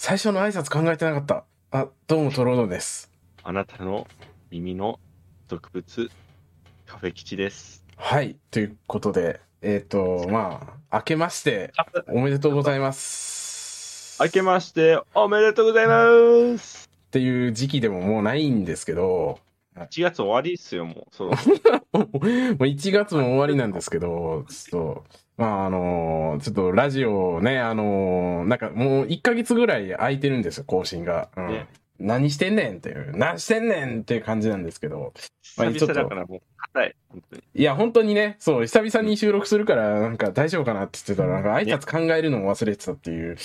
最初の挨拶考えてなかった。あ、どうもトロードです。あなたの耳の毒物、カフェ吉です。はい。ということで、えっ、と、まあ、明けまして、おめでとうございます。明けましておめでとうございます。っていう時期でももうないんですけど、1月終わりっすよ、もう。そろ もう1月も終わりなんですけど、ちょっと、まああのちょっとラジオね、あのなんかもう1ヶ月ぐらい空いてるんですよ、更新が。うんね何してんねんっていう、何してんねんっていう感じなんですけど、まあだからもう硬い。本当に。いや、本当にね、そう、久々に収録するから、なんか大丈夫かなって言ってたら、なんか挨拶考えるのも忘れてたっていう、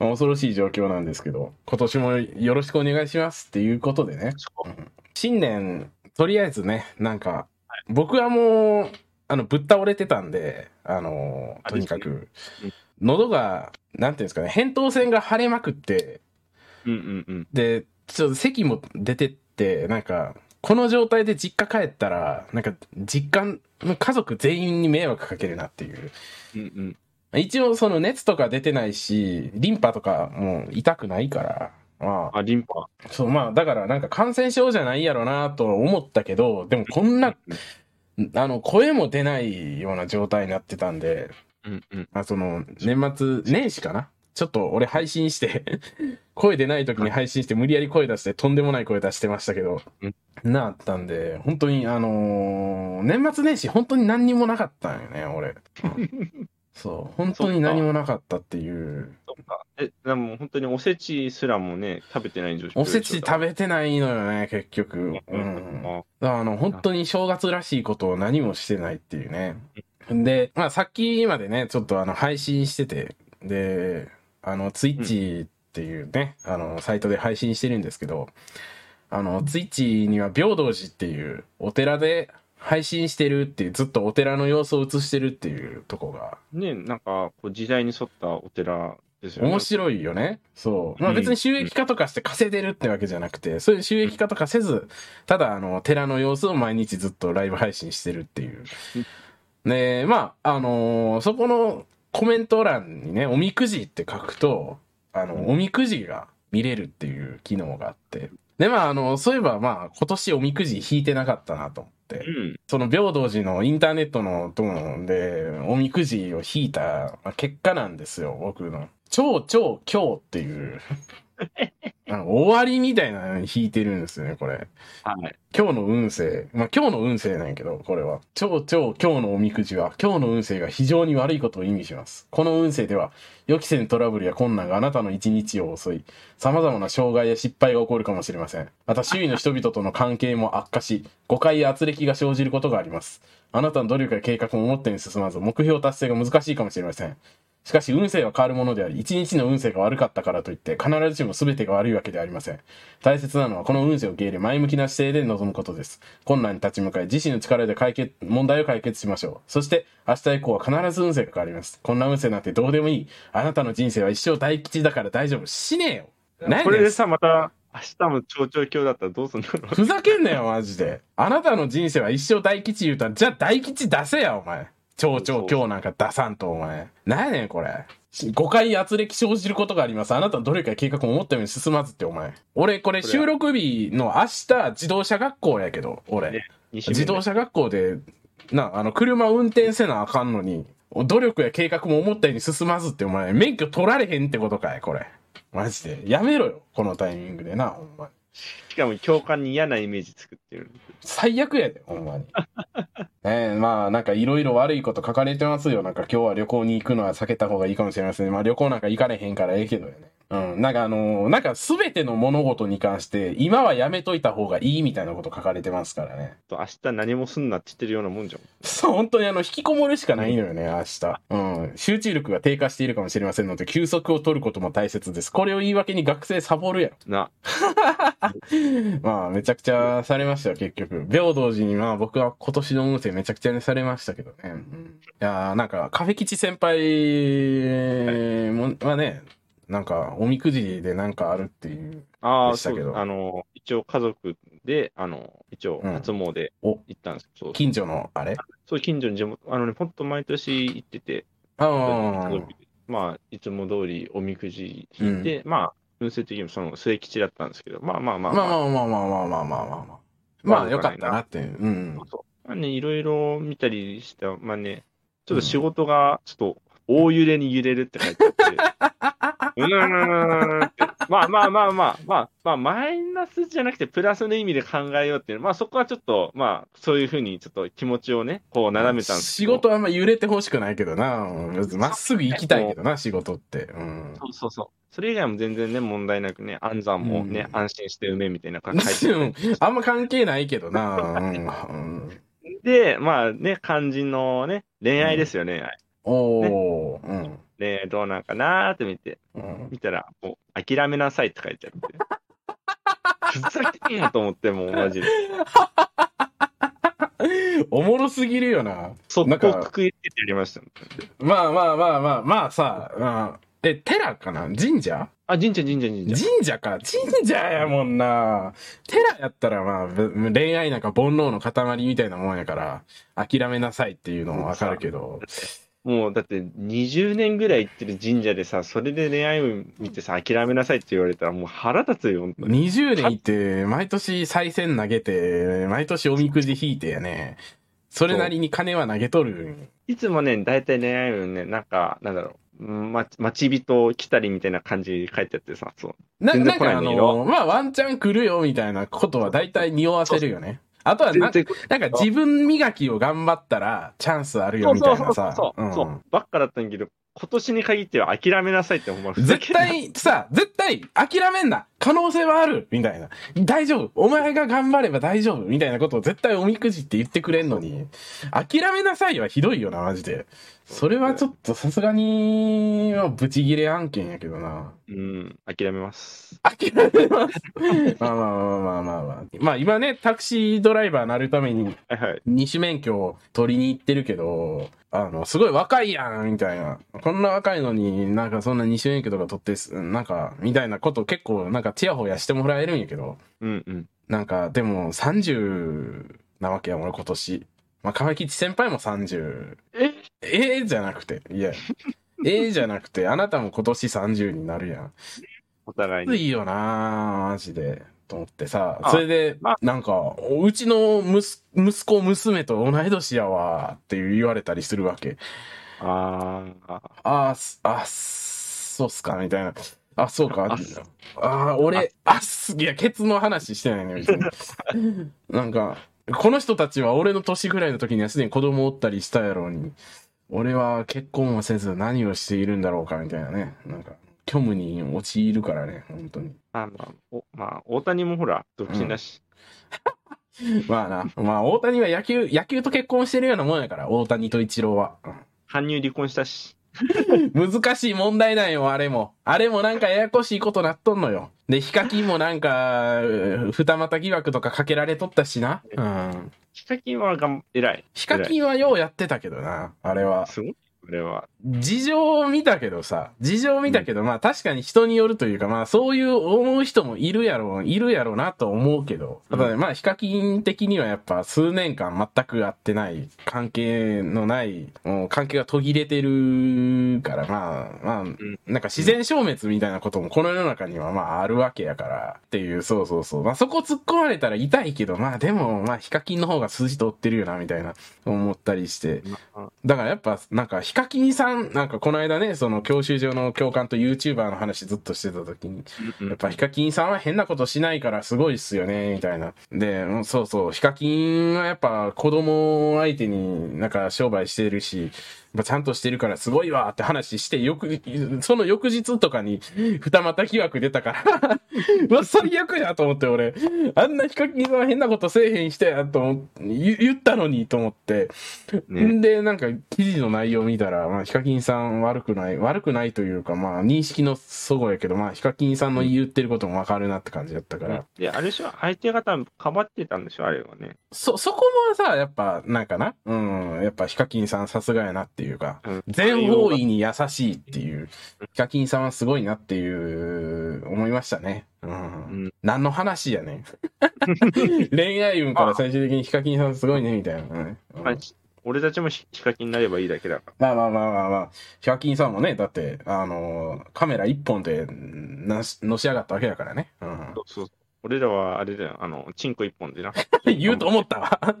まあ、恐ろしい状況なんですけど、今年もよろしくお願いしますっていうことでね、うん新年、とりあえずね、なんか、僕はもう、あの、ぶっ倒れてたんで、あの、あとにかく喉が、なんていうんですかね、扁桃腺が腫れまくって、うんうんうん。で、ちょっと席も出てって、なんか、この状態で実家帰ったら、なんか、実家の家族全員に迷惑かけるなっていう。うんうん。一応、その熱とか出てないし、リンパとかも痛くないから、まあ、あ、リンパ。そう、まあ、だからなんか感染症じゃないやろなと思ったけど、でもこんな、あの、声も出ないような状態になってたんで、うんうん。あその、年末年始かな？ちょっと俺配信して、声出ない時に配信して無理やり声出してとんでもない声出してましたけど、なったんで、本当にあのー年末年始本当に何にもなかったんよね、俺。うんそう、本当に何もなかったっていう。そっか。え、でも本当におせちすらもね、食べてない状況おせち食べべてないのよね、結局。ううんん。あの、本当に正月らしいことを何もしてないっていうね。で、まあさっきまでね、ちょっとあの、配信してて、で、あの、ツイッチっていうね、あの、サイトで配信してるんですけど、あの、ツイッチには平等寺っていうお寺で配信してるっていう、ずっとお寺の様子を映してるっていうとこが、ね、なんか、こう時代に沿ったお寺ですよね。面白いよね。そう。まあうん別に収益化とかして稼いでるってわけじゃなくて、そういう収益化とかせず、ただあの、寺の様子を毎日ずっとライブ配信してるっていう。で、まあ、あのーそこのコメント欄にね、おみくじって書くと、あの、おみくじが見れるっていう機能があって。で、まあ、あの、そういえばまあ、今年おみくじ引いてなかったなと思って。うん。その平等寺のインターネットのところで、おみくじを引いたまあ結果なんですよ、僕の。超超今日っていう、終わりみたいなのに引いてるんですよね、これ。はい。今日の運勢。まあ今日の運勢なんやけど、これは。超超今日のおみくじは、今日の運勢が非常に悪いことを意味します。この運勢では、予期せぬトラブルや困難があなたの一日を襲い、様々な障害や失敗が起こるかもしれません。また周囲の人々との関係も悪化し、誤解や圧力が生じることがあります。あなたの努力や計画も思ったように進まず、目標達成が難しいかもしれません。しかし運勢は変わるものであり、一日の運勢が悪かったからといって、必ずしも全てが悪いわけではありません。大切なのはこの運勢を受け入れ前向きな姿勢で臨むことです。困難に立ち向かい、自身の力で解決、問題を解決しましょう。そして、明日以降は必ず運勢が変わります。こんな運勢なんてどうでもいい。あなたの人生は一生大吉だから大丈夫。死ねえよ。これでさ、また、明日も超々今日だったらどうすんだろう。ふざけんなよ、マジで。あなたの人生は一生大吉言うたら、じゃあ大吉出せや、お前。超々今日なんか出さんと、お前。なんやねん、これ。誤解圧力生じることがあります。あなたのどれか計画も思ったように進まずって、お前。俺、これ収録日の明日、自動車学校やけど、俺。自動車学校で、な、あの、車運転せなあかんのに、努力や計画も思ったように進まずって、お前、免許取られへんってことかい、これ。マジで。やめろよ、このタイミングでな、ほんまに。しかも教官に嫌なイメージ作ってる。最悪やで、ほんまに。ええまあ、なんかいろいろ悪いこと書かれてますよ。なんか今日は旅行に行くのは避けた方がいいかもしれません。まあ旅行なんか行かれへんからええけどよね。うん。なんかあのーなんかすべての物事に関して、今はやめといた方がいいみたいなこと書かれてますからね。と明日何もすんなって言ってるようなもんじゃん。そう、本当にあの、引きこもるしかないのよね、明日。うん。集中力が低下しているかもしれませんので、休息を取ることも大切です。これを言い訳に学生サボるやろ。な、まあ、めちゃくちゃされましたよ、結局。平等寺に、まあ僕は今年の運勢めちゃくちゃにされましたけどね。うんいやーなんか、カフェ吉先輩も、はね、なんか、おみくじでなんかあるっていう。ああ、したけど。う、あの、一応家族で、あの、一応うん。初詣お行ったんですけど、そう。近所のあれ？そう近所に地元、あのね、ほんと毎年行ってて、あまあ、いつも通りおみくじ引いて、まあ、運勢的にもその末吉だったんですけど、まあまあまあまあまあまあまあまあまあまあまあまあ。まあよかったなって。うんそう。まあね、いろいろ見たりして、まあね、ちょっと仕事がちょっと大揺れに揺れるって書いてあって、うーんって、まあまあまあまあ、まあ、まあ、マイナスじゃなくてプラスの意味で考えようっていう、まあそこはちょっと、まあ、そういうふうにちょっと気持ちをね、こう斜めたんです。仕事はあんま揺れてほしくないけどな。まっすぐ行きたいけどな、仕事って。うん。そうそうそう。それ以外も全然ね、問題なくね、暗算もね、うん安心して埋めみたいな感じ あんま関係ないけどな。うんうんで、まあね、肝心のね、恋愛ですよ、恋愛。おー。うん恋愛どうなんかなーって見て、うん。見たら、もう、諦めなさいって書いてあって。ふざけんなと思って、もうマジで。おもろすぎるよな。速なんか攻くくりつけてやりました。まあまあまあまあ、まあさ、うんえ、寺かな？神社？あ、神社、神社、神社。神社か。神社やもんな。寺やったらまあ、ぶ恋愛なんか煩悩の塊みたいなもんやから、諦めなさいっていうのもわかるけど。もう、だって、20年ぐらい行ってる神社でさ、それで恋愛を見てさ、諦めなさいって言われたら、もう腹立つよ、本当に。20年いって、毎年再銭投げて、毎年おみくじ引いてやね。それなりに金は投げとる。いつもね、大体恋愛運ね、なんか、なんだろう、うんま、待ち人来たりみたいな感じで書いてあってさ、そう。ななんかあの、まあワンチャン来るよみたいなことは大体匂わせるよね。あとはななんか自分磨きを頑張ったらチャンスあるよみたいなさ。そうそうそう、う。ん。ばっかだったんだけど、今年に限っては諦めなさいってほんまふざ絶対さ、絶対諦めんな可能性はあるみたいな。大丈夫お前が頑張れば大丈夫みたいなことを絶対おみくじって言ってくれんのに、諦めなさいはひどいよな、マジで。それはちょっとさすがに、ブチギレ案件やけどな。うん、諦めます。諦めます。まあまあまあまあまあまあ。まあ今ね、タクシードライバーなるために。二種免許を取りに行ってるけど、あの、すごい若いやんみたいな。こんな若いのになんかそんな二種免許とか取ってす、なんか、みたいなこと結構なんかチヤホヤしてもらえるんやけど、うんうん。なんかでも30なわけやん、俺今年。まあ、川吉先輩も30。え？ええじゃなくて、いや、ええじゃなくて、あなたも今年30になるやん。お互いに。きついよなマジで。と思ってさ、あそれでまあ、なんか、うちの息息子、娘と同い年やわって言われたりするわけ。ああ、あそうっすかみたいな。あ、そうか。あああー、俺、あす、いや、ケツの話してないね、別に。なんか、この人たちは俺の年ぐらいの時にはすでに子供おったりしたやろうに、俺は結婚もせず何をしているんだろうか、みたいなね。なんか、虚無に陥るからね、本当に。まあまあ、おまあ、大谷もほら、独身だし。まあな。まあ、大谷は野球、野球と結婚してるようなもんやから、大谷と一郎は。搬入離婚したし。う ん難しい問題なんよ、あれも。あれもなんかややこしいことなっとんのよ。で、ヒカキンもなんか、う二股疑惑とかかけられとったしな。うん。ヒカキンはがん偉い。ヒカキンはようやってたけどな、あれは。すごい、これは。事情を見たけどさ、事情を見たけど、まあ確かに人によるというか、まあそういう思う人もいるやろう、いるやろうなと思うけど、ただね、まあヒカキン的にはやっぱ数年間全く会ってない、関係のない、もう関係が途切れてるから、まあ、まあ、なんか自然消滅みたいなこともこの世の中にはまああるわけやから、っていう、そうそうそう。まあそこ突っ込まれたら痛いけど、まあでも、まあヒカキンの方が数字取ってるよな、みたいな思ったりして、まあ。だからやっぱ、なんか、ヒカキンさん、なんかこの間ね、その教習所の教官と YouTuber の話ずっとしてた時に、うんやっぱヒカキンさんは変なことしないからすごいっすよね、みたいな。で、うんそうそう、ヒカキンはやっぱ子供相手になんか商売してるし、やっぱちゃんとしてるからすごいわって話して、よく、その翌日とかに二股疑惑出たから、うわ、最悪やと思って俺、あんなヒカキンさんは変なことせえへん人やと思って、言言ったのにと思って、ね。んで、なんか、記事の内容見たら、まあ、ヒカキンさん悪くない、悪くないというか、まあ、認識のそごやけど、まあ、ヒカキンさんの言ってることもわかるなって感じだったから、で、あれでしょ、相手方かばってたんでしょ、あれはね。そ、そこもさ、やっぱ、なんかな、うん、やっぱヒカキンさんさすがやなっていうか、うん全方位に優しいっていう、ヒカキンさんはすごいなっていう、思いましたね。うん。うん何の話やねん。恋愛運から最終的にヒカキンさんすごいね、みたいな。うんまあ俺たちもヒヒカキンになればいいだけだかまあまあまあまあまあ、ヒカキンさんもね、だって、あのーカメラ一本でなしのし上がったわけだからね。うんら。。そうそう。俺らはあれだよ、あの、チンコ一本でな。言うと思ったわ。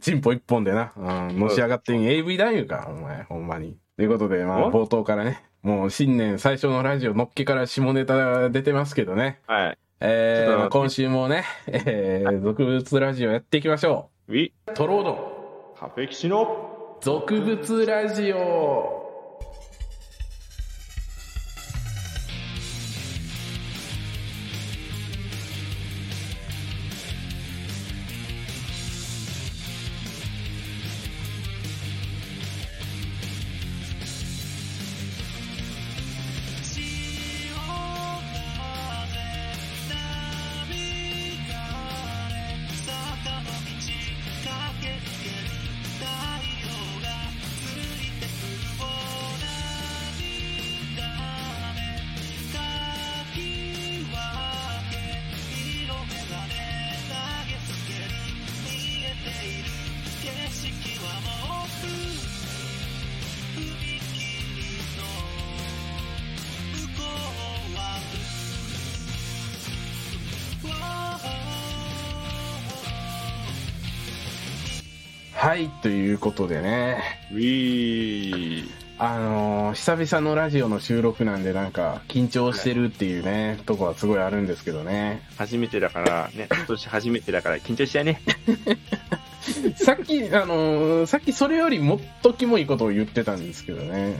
チンポ一本でな、うん、のし上がってん AV 男優か、お前、ほんまに。ということで、まあ、お？冒頭からね、もう新年最初のラジオのっけから下ネタ出てますけどね。はい。えー、今週もね、えー、俗物ラジオやっていきましょウィ、う。トロード、カフェ騎士の、俗物ラジオ。はい、ということでね、ウィー。あのー久々のラジオの収録なんでなんか緊張してるっていうね、とこはすごいあるんですけどね。初めてだから、ね、今年初めてだから緊張しちゃうね。さっき、あのーさっきそれよりもっとキモいことを言ってたんですけどね。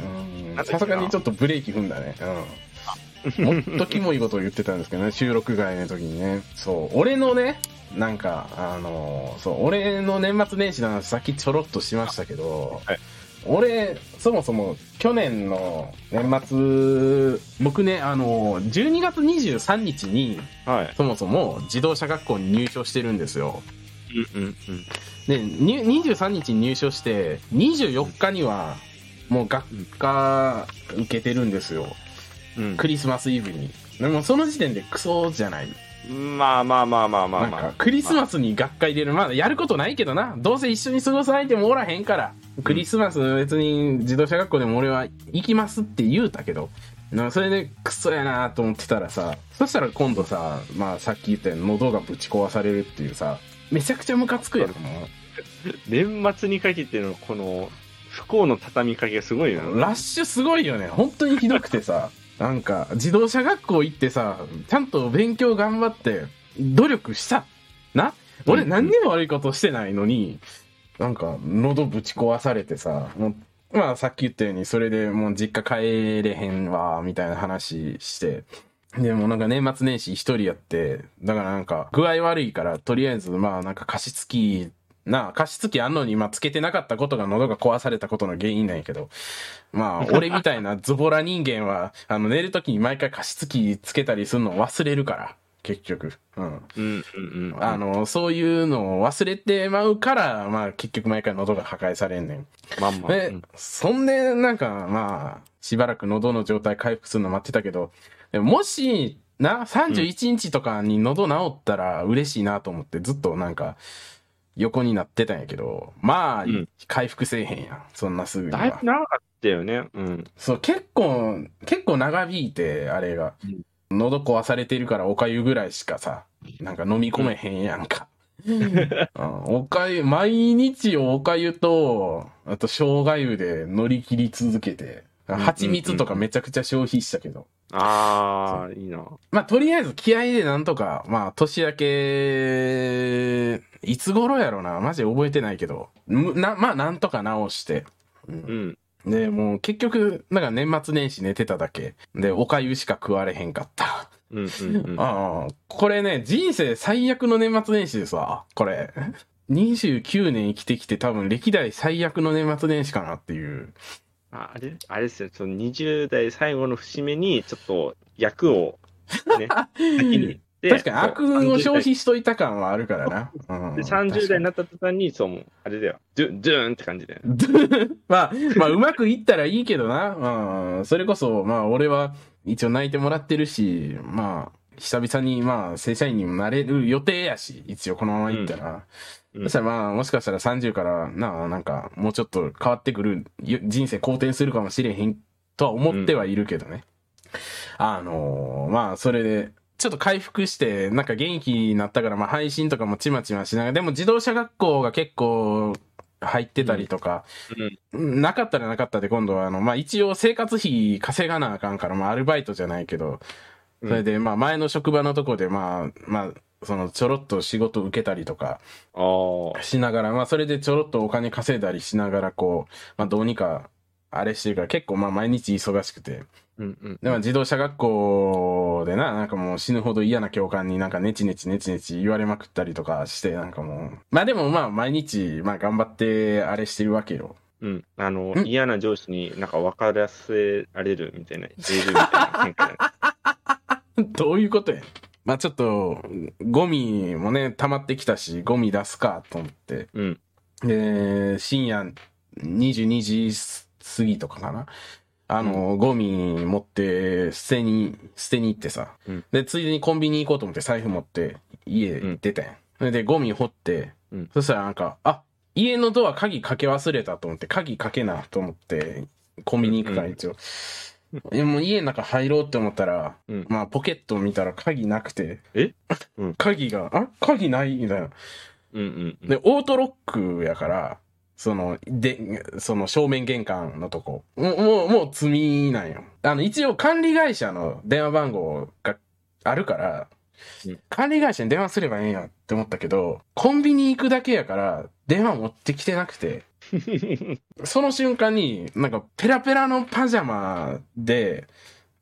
さすがにちょっとブレーキ踏んだね。うん。もっとキモいことを言ってたんですけどね、収録外の時にね。そう、俺のね、なんか、あのーそう、俺の年末年始の話さっきちょろっとしましたけど、はい俺、そもそも去年の年末、僕ね、あのー12月23日に、はい。そもそも自動車学校に入所してるんですよ。うんうんうん。で、に23日に入所して、24日には、もう学科受けてるんですよ。うんクリスマスイブに。でもその時点でクソじゃない。まあまあまあまあまあなんまあ。かクリスマスに学会出る。まだやることないけどな。どうせ一緒に過ごす相手もおらへんから。クリスマス別に自動車学校でも俺は行きますって言うたけど。なそれでクソやなと思ってたらさ、そしたら今度さ、まあさっき言ったように喉がぶち壊されるっていうさ、めちゃくちゃムカつくやん、もう。年末にかけてのこの不幸の畳みかけがすごいよな。ラッシュすごいよね。本当にひどくてさ。なんか、自動車学校行ってさ、ちゃんと勉強頑張って、努力した。な俺うん何にも悪いことしてないのに、なんか、喉ぶち壊されてさ、もう、まあさっき言ったように、それでもう実家帰れへんわ、みたいな話して、でもなんか年末年始一人やって、だからなんか具合悪いから、とりあえずまあなんか加湿器、なあ、加湿器あんのに、まあ、つけてなかったことが喉が壊されたことの原因なんやけど、まあ、俺みたいなズボラ人間は、あの、寝るときに毎回加湿器つけたりするのを忘れるから、結局。うん。うんうんうん。あの、そういうのを忘れてまうから、まあ、結局毎回喉が破壊されんねん。まんま。うでん、そんで、なんか、まあ、しばらく喉の状態回復するの待ってたけど、もし、な、31日とかに喉治ったら嬉しいなと思って、ずっとなんか、横になってたんやけど、まあ、うん回復せえへんやん。そんなすぐにはだいぶ。長かったよね。うん。そう、結構、結構長引いて、あれが。喉壊されてるからおかゆぐらいしかさ、なんか飲み込めへんやんか。うんおかゆ、毎日おかゆと、あと生姜湯で乗り切り続けて、ん蜂蜜とかめちゃくちゃ消費したけど。ああ、いいな。まあ、とりあえず気合でなんとか、まあ、年明け、いつ頃やろな、マジ覚えてないけど、むな、まあ、なんとか直して。うんうん。で、もう結局、なんか年末年始寝てただけ。で、おかゆしか食われへんかった。うんうんうん。ああ、これね、人生最悪の年末年始ですわ。これ。29年生きてきて多分歴代最悪の年末年始かなっていう。ああれ、あれですよ、その20代最後の節目に、ちょっと役を、ね、先に。で確かに悪運を消30費しといた感はあるからな。うん、代で30代になった途端に、そう、あれだよ、ドゥドゥーンって感じだよ。まあ、まあ、うまくいったらいいけどな。うん。それこそ、まあ、俺は一応泣いてもらってるし、まあ、久々にまあ正社員にもなれる予定やし、一応このままいったら。うんそしたらまあもしかしたら30からなあ、なんかもうちょっと変わってくる、よ人生好転するかもしれへんとは思ってはいるけどね。あのーまあそれで、ちょっと回復して、なんか元気になったから、まあ配信とかもちまちましながら、でも自動車学校が結構入ってたりとか、うん。なかったらなかったで今度はあの、まあ一応生活費稼がなあかんから、まあアルバイトじゃないけど、それでまあ前の職場のとこでまあ、まあ、そのちょろっと仕事受けたりとか。しながら、まあそれでちょろっとお金稼いだりしながらこう、まあどうにかあれしてるから結構まあ毎日忙しくて。うんうん。でも自動車学校でな、なんかもう死ぬほど嫌な教官になんかネチネチネチネチ言われまくったりとかして、なんかもう。まあでもまあ毎日、まあ頑張ってあれしてるわけよ。うん。あの、ん嫌な上司になんか分からせられるみたいな、言えるみたいな どういうことやまあちょっと、ゴミもね、溜まってきたし、ゴミ出すかと思って。うん。で、深夜22時過ぎとかかな。あの、ゴミ持って、捨てに、捨てに行ってさ。うんで、ついでにコンビニ行こうと思って財布持って、家出てん。それで、ゴミ掘って、うんそしたらなんか、あ、家のドア鍵かけ忘れたと思って、鍵かけなと思って、コンビニ行くから一応。でもう家の中入ろうって思ったら、うんまあポケット見たら鍵なくて、え？うん鍵が、あ？鍵ない？みたいな。うんうんうん。で、オートロックやから、その、で、その正面玄関のとこ。もう、もう、もう積みなんよ。あの、一応管理会社の電話番号があるから、うん管理会社に電話すればええんやって思ったけど、コンビニ行くだけやから、電話持ってきてなくて、その瞬間に、なんか、ペラペラのパジャマで、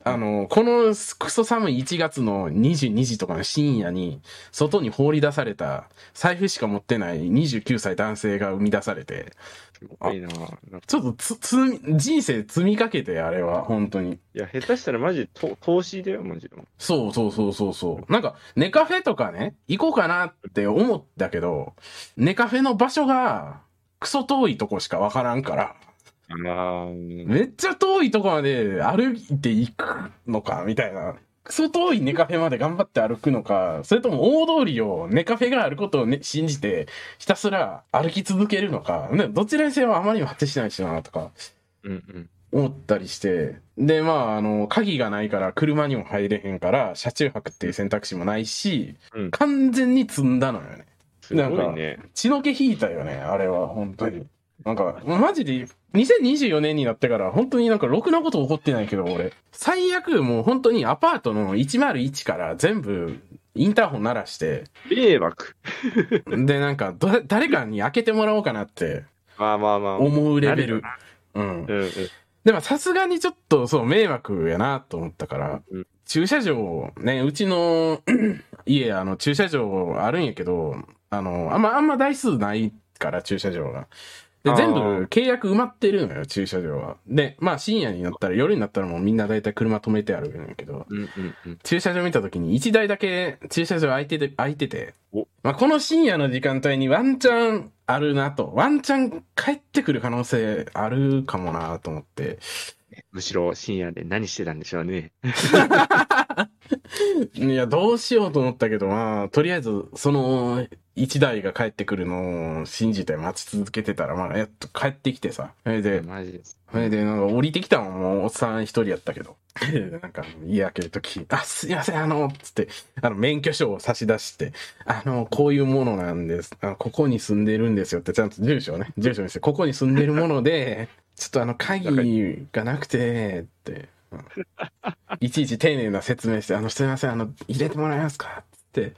あの、このクソ寒い1月の22時とかの深夜に、外に放り出された、財布しか持ってない29歳男性が生み出されて、すごいな。ちょっとつ、つみ、人生積みかけて、あれは、本当に。いや、下手したらマジと投資だよ、マジで。そうそうそうそうそう。なんか、ネカフェとかね、行こうかなって思ったけど、ネカフェの場所が、クソ遠いとこしかわからんから、めっちゃ遠いとこまで歩いていくのか、みたいな。クソ遠いネカフェまで頑張って歩くのか、それとも大通りをネカフェがあることを、ね、信じて、ひたすら歩き続けるのか、ね、どちらにせよあまりにも果てしないしな、とか。思ったりして。で、まあ、あの、鍵がないから車にも入れへんから、車中泊っていう選択肢もないし、うん完全に積んだのよね。すごいね。血の気引いたよね、あれは、本当に。なんか、マジで、2024年になってから、本当になんか、ろくなこと起こってないけど、俺。最悪、もう本当にアパートの101から全部、インターホン鳴らして、迷惑。で、なんか、ど誰かに開けてもらおうかなってまあまあまあ。思うレベルな。うん。うんうん。でも、さすがにちょっと、そう、迷惑やなと思ったから、うん駐車場、ね、うちの 家、あの、駐車場あるんやけど、あの、あんま、あんま台数ないから、駐車場が。で全部契約埋まってるのよ、駐車場は。で、まあ深夜になったら、夜になったらもうみんな大体車止めてあるんやけど、うんうんうん。駐車場見た時に1台だけ駐車場空いてて、空いててお、まあこの深夜の時間帯にワンチャンあるなと、ワンチャン帰ってくる可能性あるかもなと思って、むしろ深夜で何してたんでしょうね。いや、どうしようと思ったけど、まあ、とりあえず、その、一台が帰ってくるのを信じて待ち続けてたら、まあ、やっと帰ってきてさ。それで、マジです。それで、なんか降りてきたのも、おっさん一人やったけど。なんか、家開けるとき、あ、すいません、あの、つって、あの、免許証を差し出して、あの、こういうものなんです。あここに住んでるんですよって、ちゃんと住所をね、住所にして、ここに住んでるもので、ちょっとあの、鍵がなくて、って、うんいちいち丁寧な説明して、あの、すいません、あの、入れてもらえますか？つって。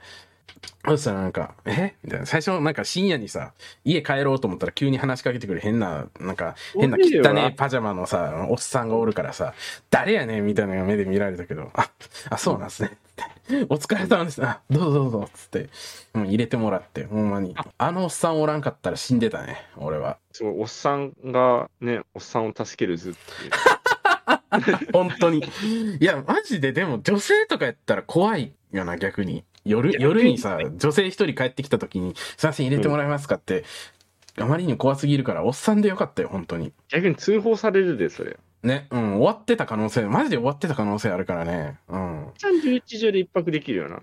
そしたらなんか、え？みたいな。最初なんか深夜にさ、家帰ろうと思ったら急に話しかけてくる変な、なんか、変な汚ねパジャマのさ、おっさんがおるからさ、誰やねん？みたいな目で見られたけど、あ、あ、そうなんですね。ってお疲れ様です。あ、どうぞどうぞ。つって、もう入れてもらって、ほんまに。あのおっさんおらんかったら死んでたね、俺は。そう、おっさんがね、おっさんを助ける図っていう。本当に。いや、マジででも女性とかやったら怖いよな、逆に。夜、夜にさ、女性一人帰ってきた時に、すいません、入れてもらえますか？って、あまりにも怖すぎるから、おっさんでよかったよ、本当に。逆に通報されるで、それ。ね、うん、終わってた可能性、マジで終わってた可能性あるからね。うん。三十一条で一泊できるよな。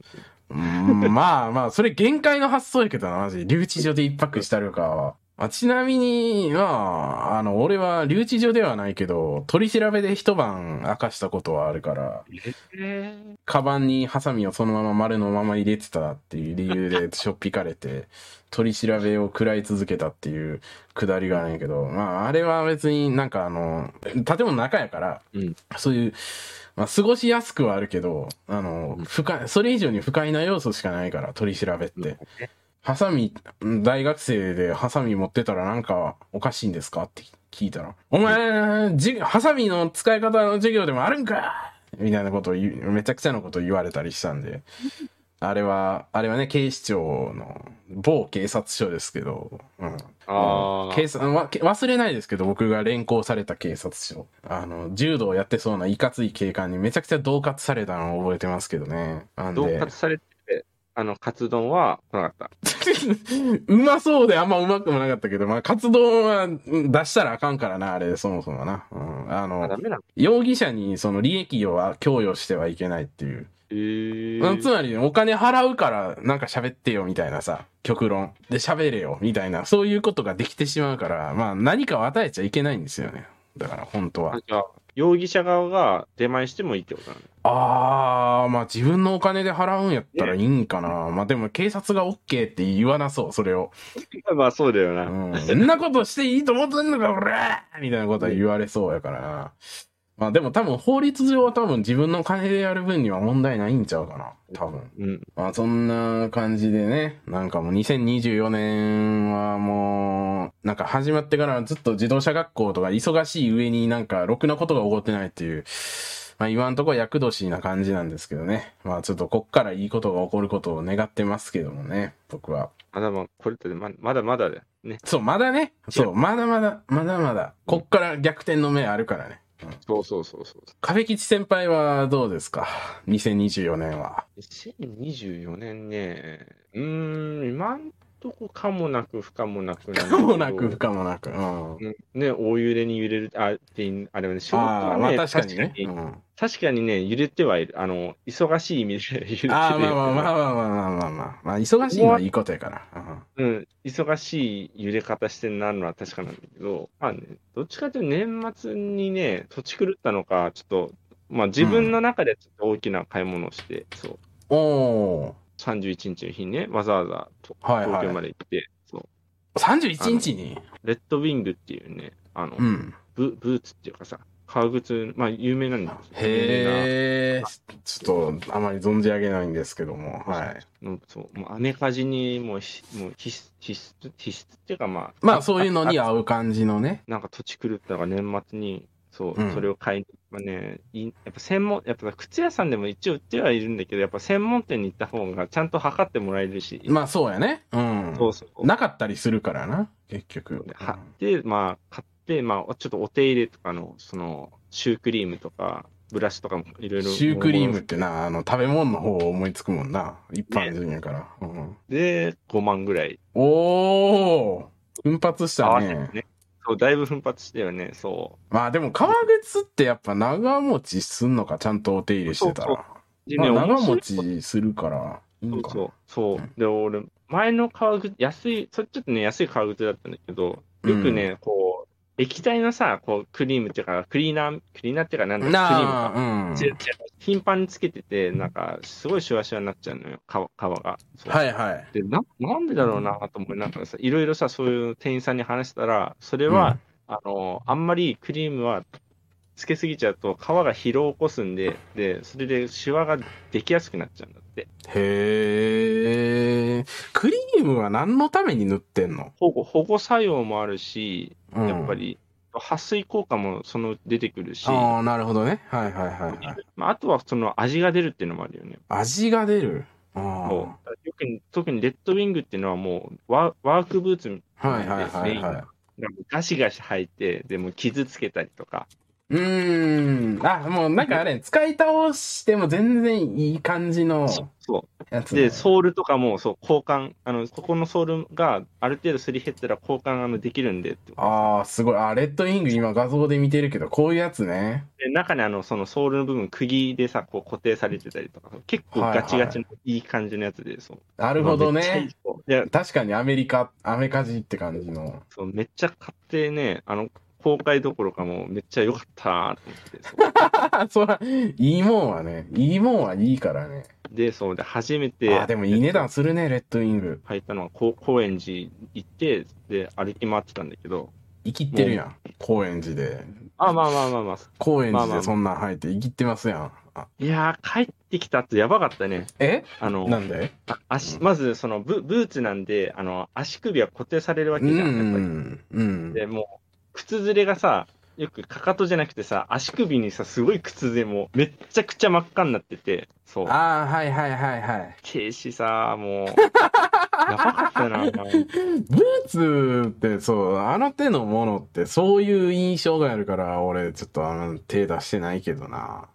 うんまあまあ、それ限界の発想やけどな、マジ。留置所で一泊したるかは。まあ、ちなみに、まあ、あの、俺は留置所ではないけど、取り調べで一晩明かしたことはあるから、えカバンにハサミをそのまま丸のまま入れてたっていう理由で しょっぴかれて、取り調べを食らい続けたっていうくだりがあるんやけど、まあ、あれは別になんかあの、建物の中やから、うん。そういう、まあ、過ごしやすくはあるけど、あの、不快、それ以上に不快な要素しかないから、取り調べって。ハサミ、大学生でハサミ持ってたらなんかおかしいんですか？って聞いたら、お前、じハサミの使い方の授業でもあるんか？みたいなことをめちゃくちゃなことを言われたりしたんで、あれは、あれはね、警視庁の某警察署ですけど、うん。ああ。警察わ忘れないですけど、僕が連行された警察署。あの、柔道やってそうないかつい警官にめちゃくちゃ恫喝されたのを覚えてますけどね。なんで恫喝されあの、カツ丼は来なかった。うまそうであんまうまくもなかったけど、まあ、活動はうん出したらあかんからな、あれ、そもそもな。うん、ああ、のダ、メなの？容疑者にその利益を供与してはいけないっていう。えつまり、お金払うからなんか喋ってよみたいなさ、極論。で喋れよみたいな、そういうことができてしまうから、まあ何かを与えちゃいけないんですよね。だから本当はあ。じゃあ、容疑者側が出前してもいいってことなのあー、まあ自分のお金で払うんやったらいいんかな。まあでも警察が OK って言わなそう、それを。まあ、そうだよな。うん。そんなことしていいと思ってんのか、俺みたいなことは言われそうやからな。まあでも多分法律上は多分自分の金でやる分には問題ないんちゃうかな。多分。うん。まあそんな感じでね、なんかもう2024年はもう、なんか始まってからずっと自動車学校とか忙しい上になんかろくなことが起こってないっていう、まあ今んところ厄年な感じなんですけどね。まあちょっとこっからいいことが起こることを願ってますけどもね、僕は。まだまあ、これってままだまだだよね。そう、まだね。そう、まだまだ、まだまだ。こっから逆転の目あるからね。そうそうそうそう。壁吉先輩はどうですか ?2024 年は。2024年ね、うーん、今んとこかもなく不可もなくなかどもなく不可もなく。うん。うんね、大揺れに揺れる、あ、っていあれはね、仕事はね、まあ確かにね。うん確かにね、揺れてはいる。あの、忙しい意味で揺れてる。あまあまあまあまあまあまあまあ、まあ、忙しいのはいいことやから。うん、忙しい揺れ方してなるのは確かなんだけど、まあね、どっちかというと年末にね、土地狂ったのか、ちょっと、まあ自分の中でちょっと大きな買い物をして、うん、そう。おお。31日の日にね、わざわざ東京まで行って、はいはい、そう。31日にレッドウィングっていうね、あの、うん、ブブーツっていうかさ、革靴、まあ有名なんですよ。へえ、ちょっとあまり存じ上げないんですけども、はい。そう、もうアメカジにもうひもう必須、必須、必須っていうかまあ、まあそういうのに合う感じのね。なんか土地狂ったのが年末に、そう、うんそれを買いに、まあね、いやっぱ専門、やっぱ靴屋さんでも一応売ってはいるんだけど、やっぱ専門店に行った方がちゃんと測ってもらえるし、まあそうやね。うん。そうそう。なかったりするからな、結局。で買って、まあ、買って、まあ、ちょっとお手入れとかの、その、シュークリームとか、ブラシとかもいろいろ。シュークリームってな、あの、食べ物の方を思いつくもんな。一般人やから。うん、で、5万ぐらい。おー奮発し合たね。ね。そう、だいぶ奮発したよね、そまあでも革靴ってやっぱ長持ちすんのか、ちゃんとお手入れしてたそうら。う。でまあ長持ちするから。そうそう。そうう。で、俺、前の革靴、安い、それちょっとね、安い革靴だったんだけど、よくね、こう、液体のさ、こう、クリームっていうか、クリーナー、クリーナーっていうか、なんだクリームながあ、うん。頻繁につけてて、なんか、すごいシュワシュワになっちゃうのよ、皮皮が。はいはい。でな、なんでだろうなと思いながらさ、いろいろさ、そういう店員さんに話したら、それは、あの、あんまりクリームはつけすぎちゃうと皮が疲労を起こすんで、で、それでシワができやすくなっちゃうんだって。へえ。クリームは何のために塗ってんの？保護、保護作用もあるし、うんやっぱり、撥水効果もその出てくるし、ああ、なるほどね。はいはいはいはい。まあ、あとはその味が出るっていうのもあるよね。味が出る？あよく特にレッドウィングっていうのはもうワワークブーツみあ。はいはいはいはい。なんかガシガシ履いて、でも傷つけたりとか、うーん。あ、もうなんかあれ、使い倒しても全然いい感じのそやつ、う。で、ソールとかも、そう、交換、あの、ここのソールがある程度すり減ったら交換あのできるんでって。ああ、すごい。あ、レッドウィング今画像で見てるけど、こういうやつね。で、中にあの、そのソールの部分、釘でさ、こう固定されてたりとか、結構ガチガチのいい感じのやつで、そう。なるほどめっちゃいいね。そういや、確かにアメリカ、アメカジって感じの。そう、めっちゃ買ってね、あの、公開どころかもうめっちゃ良かったなと思って、いいもんはね、いいもんはいいからね。で、そう、で、初めて、あ、でもいい値段するね、レッドウィング。入ったのは、こう高円寺行って、で、歩き回ってたんだけど、生きってるやん。高円寺で。あ、まあまあまあまあ、高円寺でそんなん入って生きってますやん。あいやー、帰ってきた後やばかったね。え？あの、なんで？あ足、まずそのブブーツなんで、あの、足首は固定されるわうけじゃん、やっぱり。ん。うん。で、もう、靴ずれがさ、よくかかとじゃなくてさ、足首にさ、すごい靴でもうめっちゃくちゃ真っ赤になってて、そう。ああ、はいはいはいはい。停止さ、もう、やばかったな。ブーツってそう、あの手のものってそういう印象があるから、俺ちょっとあの手出してないけどな。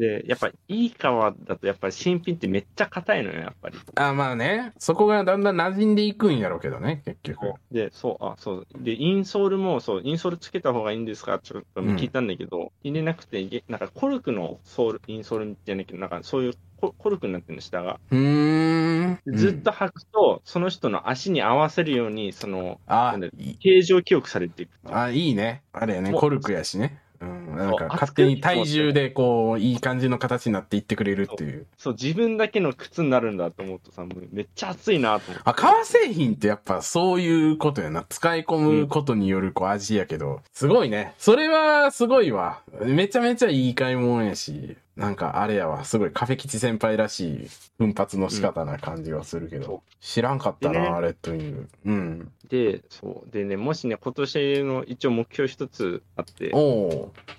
で、やっぱいい革だと、やっぱり新品ってめっちゃ硬いのよ、やっぱり。あまあね、そこがだんだん馴染んでいくんやろうけどね、結局。で、そう、あ、そう。で、インソールも、そう、インソールつけた方がいいんですか？ちょっと聞いたんだけど、入れなくて、げなんかコルクのソール、インソールじゃないけど、なんかそういうココルクになってるの、下が。ずっと履くと、その人の足に合わせるように、その、あ形状記憶されていく。あ、いいね。あれやね、コルクやしね。うん。なんか勝手に体重でこう、いい感じの形になっていってくれるっていう。そう、自分だけの靴になるんだと思うとさ、もうめっちゃ熱いなと思って。あ、革製品ってやっぱそういうことやな。使い込むことによるこう味やけど、すごいね。それはすごいわ。めちゃめちゃいい買い物やし、なんかあれやわ。すごいカフェ吉先輩らしい奮発の仕方な感じはするけど。そう知らんかったな、でねレッドウィング。うん。で、そう。でね、もしね、今年の一応目標一つあって。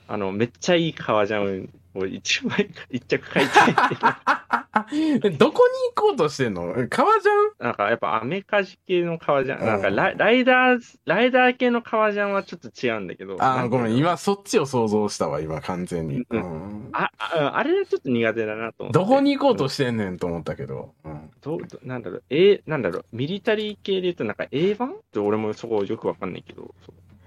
あの、めっちゃいい革ジャンを一枚、一着買いたいどこに行こうとしてんの？革じゃんなんかやっぱアメカジ系の革ジャン、なんかうんライライダー、ライダー系の革ジャンはちょっと違うんだけど。あごめん。今そっちを想像したわ、今完全に。ううんあ、ああれはちょっと苦手だなと思って。どこに行こうとしてんねんと思ったけど。うん。どうどうなんだろう、えなんだろう、ミリタリー系で言うとなんか A 版って俺もそこよくわかんないけど、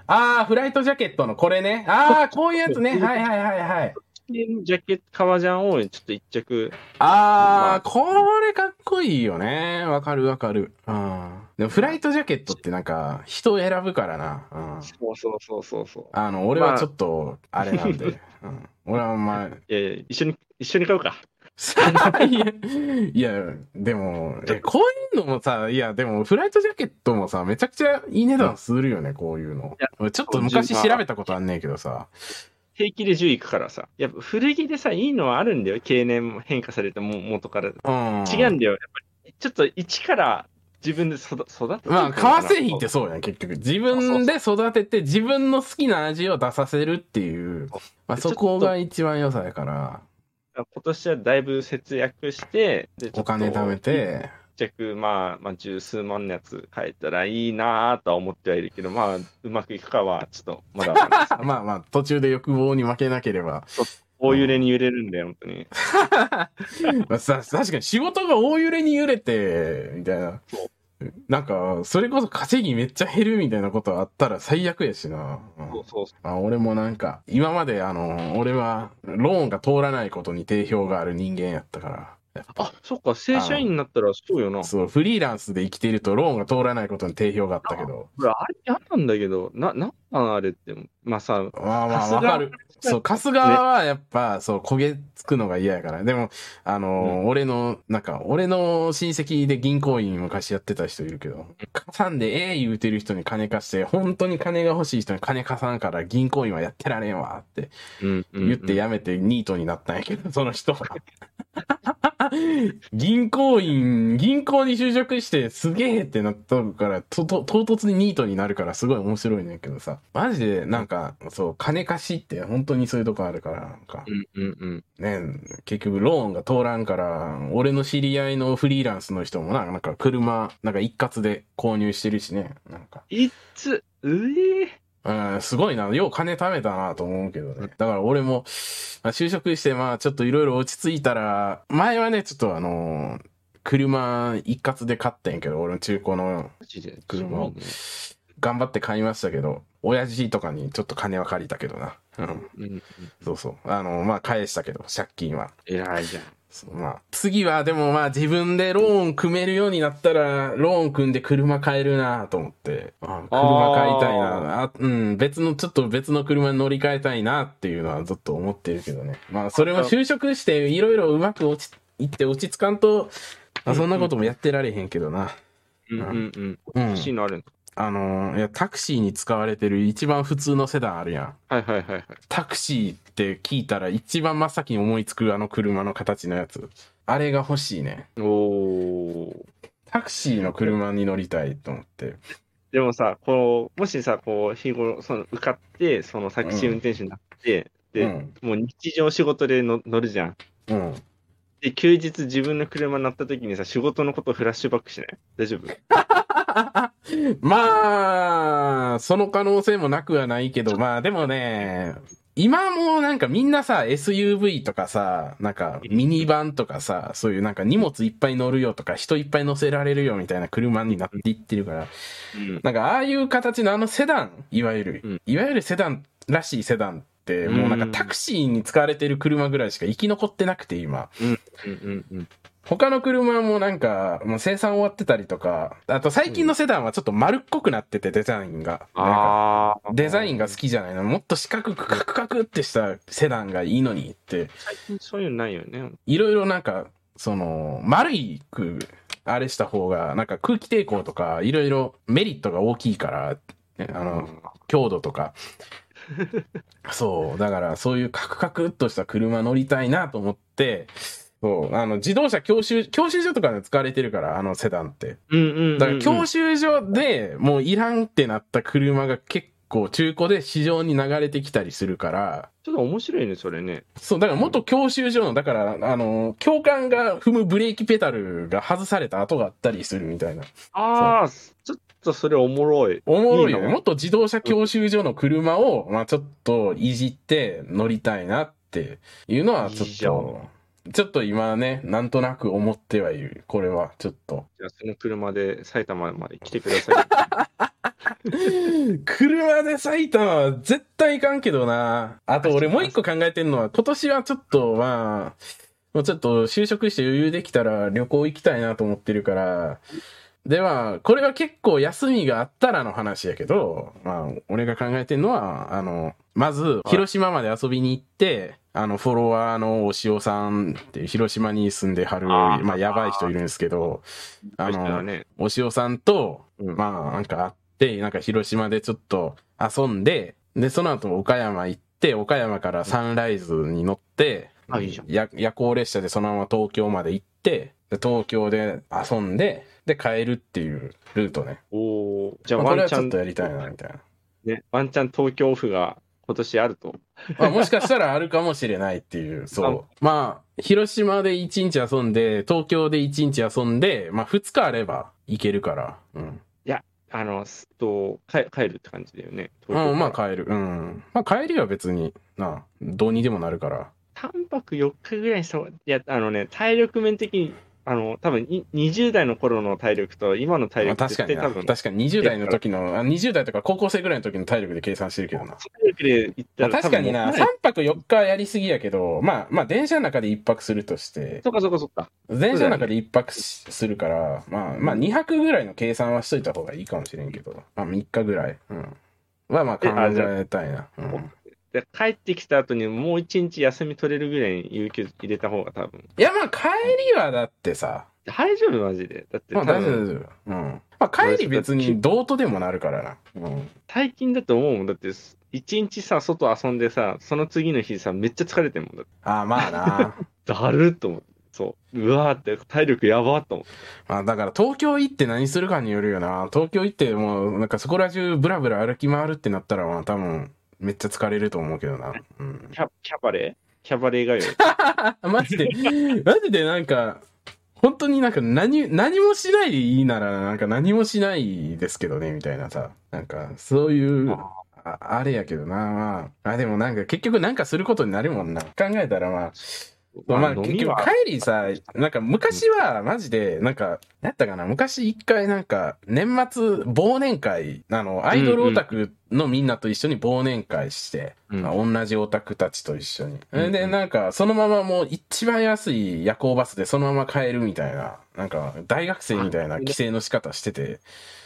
ああ、フライトジャケットのこれね。ああ、こういうやつね。はいはいはいはい。ジャケット、革ジャンをちょっと一着、あまああ、これかっこいいよね。わかるわかる。うん。でもフライトジャケットってなんか人を選ぶからな。うん。そうそうそうそうそう。あの、俺はちょっと、あれなんで。うん。俺はお前、いやいや、一緒に、一緒に買うか。いや、いや、でも、え、こういうのもさ、いや、でも、フライトジャケットもさ、めちゃくちゃいい値段するよね、こういうのちょっと昔調べたことあんねんけどさ。平気で10いくからさ。やっぱ古着でさ、いいのはあるんだよ。経年も変化されたも元から。うん。違うんだよ。やっぱり、ちょっと一から自分で育育ててまあ、革製品ってそそうやん、結局。自分で育てて、自分の好きな味を出させるっていう。まあ、そこが一番良さやから、今年はだいぶ節約して、でお金貯め。て、一着、まあ、まあ、十数万のやつ買えたらいいなとは思ってはいるけど、まあ、うまくいくかは、ちょっと、まだまあまあ、途中で欲望に負けなければ。大揺れに揺れるんだよ、本当に。まあ、さ確かに仕事が大揺れに揺れて、みたいなそ。なんか、それこそ稼ぎめっちゃ減るみたいなことあったら最悪やしな。うんそうそうそあ俺もなんか、今まであの、俺はローンが通らないことに定評がある人間やったから。あ、そっか、正社員になったらそうよな。そう、フリーランスで生きているとローンが通らないことに定評があったけど。あれ嫌なんだけど、な、なんあれって。まあさ、まあまあ、わかる。そう、春日はやっぱ、そう、焦げつくのが嫌やから。でも、あのー俺の、なんか、俺の親戚で銀行員昔やってた人いるけど、かさんでええ言うてる人に金貸して、本当に金が欲しい人に金貸さんから銀行員はやってられんわってうん、うん言ってやめてニートになったんやけど、その人は。銀行員、銀行に就職してすげえってなったから、と、と、唐突にニートになるからすごい面白いねんけどさ。マジでなんか、そう、金貸しって本当にそういうとこあるから、なんか、うんうんうん。ね、結局ローンが通らんから、俺の知り合いのフリーランスの人もな、なんか車、なんか一括で購入してるしね、なんか。いつ、うえうん、すごいな。よう金貯めたなと思うけどね。だから俺も、まあ、就職して、まあちょっといろいろ落ち着いたら、前はね、ちょっとあのー車一括で買ったんやけど、俺の中古の。車を頑張って買いましたけど、親父とかにちょっと金は借りたけどな。うん。そうそう。あの、まあ返したけど、借金は。偉いじゃん。まあ、次はでもまあ自分でローン組めるようになったら、ローン組んで車買えるなと思って、あ車買いたいなあうん、別の、ちょっと別の車に乗り換えたいなっていうのはずっと思ってるけどね。まあ、それも就職していろいろうまく落ち、いって落ち着かんと、まあ、そんなこともやってられへんけどな。うんうんうん。うん欲しいのあるんだ。あのーいや、タクシーに使われてる一番普通のセダンあるやん。はいはいはいはい。タクシーって聞いたら一番真っ先に思いつくあの車の形のやつ。あれが欲しいね。おー。タクシーの車に乗りたいと思って。でもさ、こう、もしさ、こう、日頃、その、受かって、そのタクシー運転手になって、で、うん。もう日常仕事での乗るじゃん。うん。で、休日自分の車に乗った時にさ、仕事のことフラッシュバックしない？大丈夫？まあ、その可能性もなくはないけど、まあでもね、今もなんかみんなさ、SUV とかさ、なんかミニバンとかさ、そういうなんか荷物いっぱい乗るよとか人いっぱい乗せられるよみたいな車になっていってるから、うん。なんかああいう形のあのセダン、いわゆる、うんいわゆるセダンらしいセダンって、もうなんかタクシーに使われてる車ぐらいしか生き残ってなくて今。うんうんうん。他の車もなんか、もう生産終わってたりとか、あと最近のセダンはちょっと丸っこくなってて、デザインが。なんかああ。デザインが好きじゃないの。もっと四角くカクカクってしたセダンがいいのにって、最近そういうのないよね。いろいろなんか、その、丸いく、あれした方が、なんか空気抵抗とか、いろいろメリットが大きいから、ねあの、強度とか。そう、だからそういうカクカクっとした車乗りたいなと思って、そう、あの、自動車教習、教習所とかで使われてるから、あのセダンって。うんうんうんうん。だから教習所でもういらんってなった車が結構中古で市場に流れてきたりするから、ちょっと面白いね、それね。そう、だから元教習所の、だから、あの、教官が踏むブレーキペダルが外された跡があったりするみたいな。ああ、ちょっとそれおもろい。おもろいよね。元自動車教習所の車を、まあちょっといじって乗りたいなっていうのはちょっと、ちょっと今ね、なんとなく思ってはいる。これは、ちょっと。じゃあ、その車で埼玉まで来てください。車で埼玉は絶対行かんけどな。あと俺もう一個考えてんのは、今年はちょっとまあ、もうちょっと就職して余裕できたら旅行行きたいなと思ってるから、では、これは結構休みがあったらの話やけど、まあ、俺が考えてんのは、あの、まず、広島まで遊びに行って、あの、フォロワーのお塩さんって広島に住んではる、まあ、やばい人いるんですけど、あの、ね。お塩さんと、うんまあ、なんか会って、なんか広島でちょっと遊んで、で、その後岡山行って、岡山からサンライズに乗って、あいいじゃんや夜行列車でそのまま東京まで行って、で東京で遊んで、で、帰るっていうルートね。おお。じゃあ、ワンチャンちょっとやりたいな、みたいな。ね、ワンチャン東京オフが今年あると。まあ、もしかしたらあるかもしれないっていう、そう。まあ、広島で1日遊んで、東京で1日遊んで、まあ2日あれば行けるから。うん。あの、すっと、帰帰るって感じだよね。うん、まあ帰る。うん。まあ帰りは別にな、どうにでもなるから。3泊4日ぐらいにそう、いや、あのね、体力面的に、あの、多分い20代の頃の体力と今の体まあ力確かにな。多分、確かに20代の時の、あ20代とか高校生ぐらいの時の体力で計算してるけどな。まあ確かにな、3多分もう泊4日はやりすぎやけど、まあ、まあ電車の中で1泊するとして、そっかそっかそっか。電車の中で1泊しするから、まあ、まあ2泊ぐらいの計算はしといた方がいいかもしれんけど、まあ3日ぐらい。うん。はまあ考えたいな。うん。で帰ってきた後にもう一日休み取れるぐらいに有給入れた方が多分。いやまあ帰りはだってさ、大丈夫マジで。だって多まあ大丈夫分、大丈夫。うん。まあ帰り別にどうとでもなるからな。うん。最近だと思うもん。だって、一日さ、外遊んでさ、その次の日さ、めっちゃ疲れてるもんだって。ああまあな。だるっと思って。そう。うわーって、体力やばーっと思って。まあだから東京行って何するかによるよな。東京行ってもうなんかそこら中ブラブラ歩き回るってなったらまあ多分めっちゃ疲れると思うけどな。うん。キャキャバレ？ーキャバレーがよ。あ、マジで、マジでなんか、本当になんか何、何もしないでいいならなんか何もしないですけどね、みたいなさ。なんかそういう、あ、あれやけどな、まあ。あ、でもなんか結局なんかすることになるもんな。考えたらまあ、まあ結局帰りさ、なんか昔はマジで、なんか、やったかな、昔一回なんか、年末忘年会、あの、アイドルオタクのみんなと一緒に忘年会して、うん。まあ同じオタクたちと一緒に。うんうん。で、なんか、そのままもう一番安い夜行バスでそのまま帰るみたいな、なんか、大学生みたいな規制の仕方してて、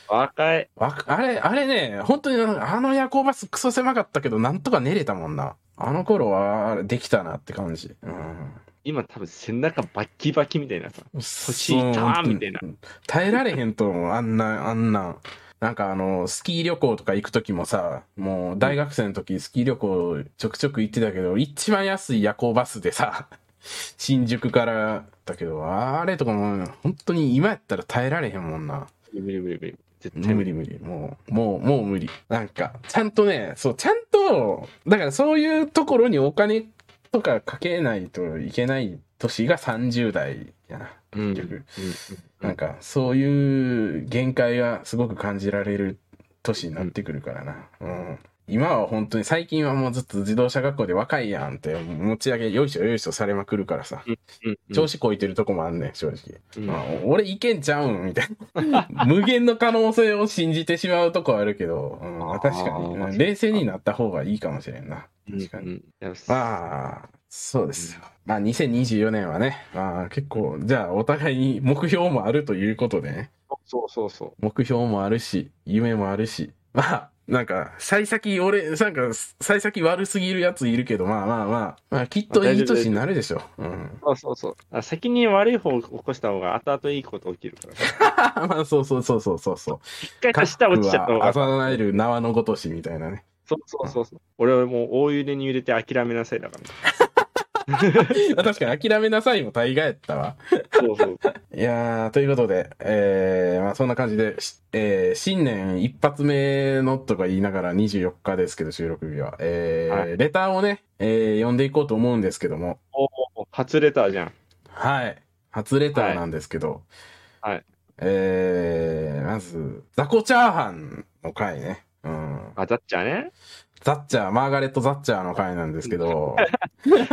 若い。あれ、あれね、本当にあの夜行バスクソ狭かったけど、なんとか寝れたもんな。あの頃は、できたなって感じ。うん。今多分背中バッキバキみたいなさ。腰いたーみたいな。耐えられへんと思う、あんな、あんなん。なんかあの、スキー旅行とか行くときもさ、もう大学生の時スキー旅行ちょくちょく行ってたけど、一番安い夜行バスでさ、新宿からだけど、あれとかも本当に今やったら耐えられへんもんな。無理無理無理。絶対無理。無理。もう、もう、もう無理。なんか、ちゃんとね、そう、ちゃんと、だからそういうところにお金とかかけないといけない年が30代やな。うん。結局うんなんか、そういう限界がすごく感じられる年になってくるからな。うん。今は本当に、最近はもうずっと自動車学校で若いやんって持ち上げ、よいしょよいしょされまくるからさ。うん。調子こいてるとこもあんねん、正直。うんまあ、俺いけんちゃうんみたいな。無限の可能性を信じてしまうとこあるけど、うん、まあ確かに、冷静になった方がいいかもしれんな。確かに。うん。いやまあ、そうですよ。まあ、2024年はね、まあ結構、じゃあお互いに目標もあるということでね、そうそうそ目標もあるし、夢もあるし、まあ、なんか、幸先、俺、なんか、幸先悪すぎるやついるけど、まあまあまあ、まあ、きっといい年になるでしょ。うん。う。そうそうそう。あ先に悪い方を起こした方が後々いいこと起きるから。まあ、そうそうそうそうそうそう。一回足したら落ちちゃった方が。朝のナイル縄のごとしみたいなね。そうそうそうそう。俺はもう大揺れに揺れて諦めなさいだから、ね。確かに諦めなさいも大概やったわ。そうそう。いやー、ということで、えー、まあそんな感じで、しえー、新年一発目のとか言いながら24日ですけど、収録日は。えーはレターをね、えー、読んでいこうと思うんですけども、おー初レターじゃん。はい。初レターなんですけど、はいはいえー、まず、ザコチャーハンの回ね。うん。あ、だっちゃね。ザッチャー、マーガレット・ザッチャーの回なんですけど、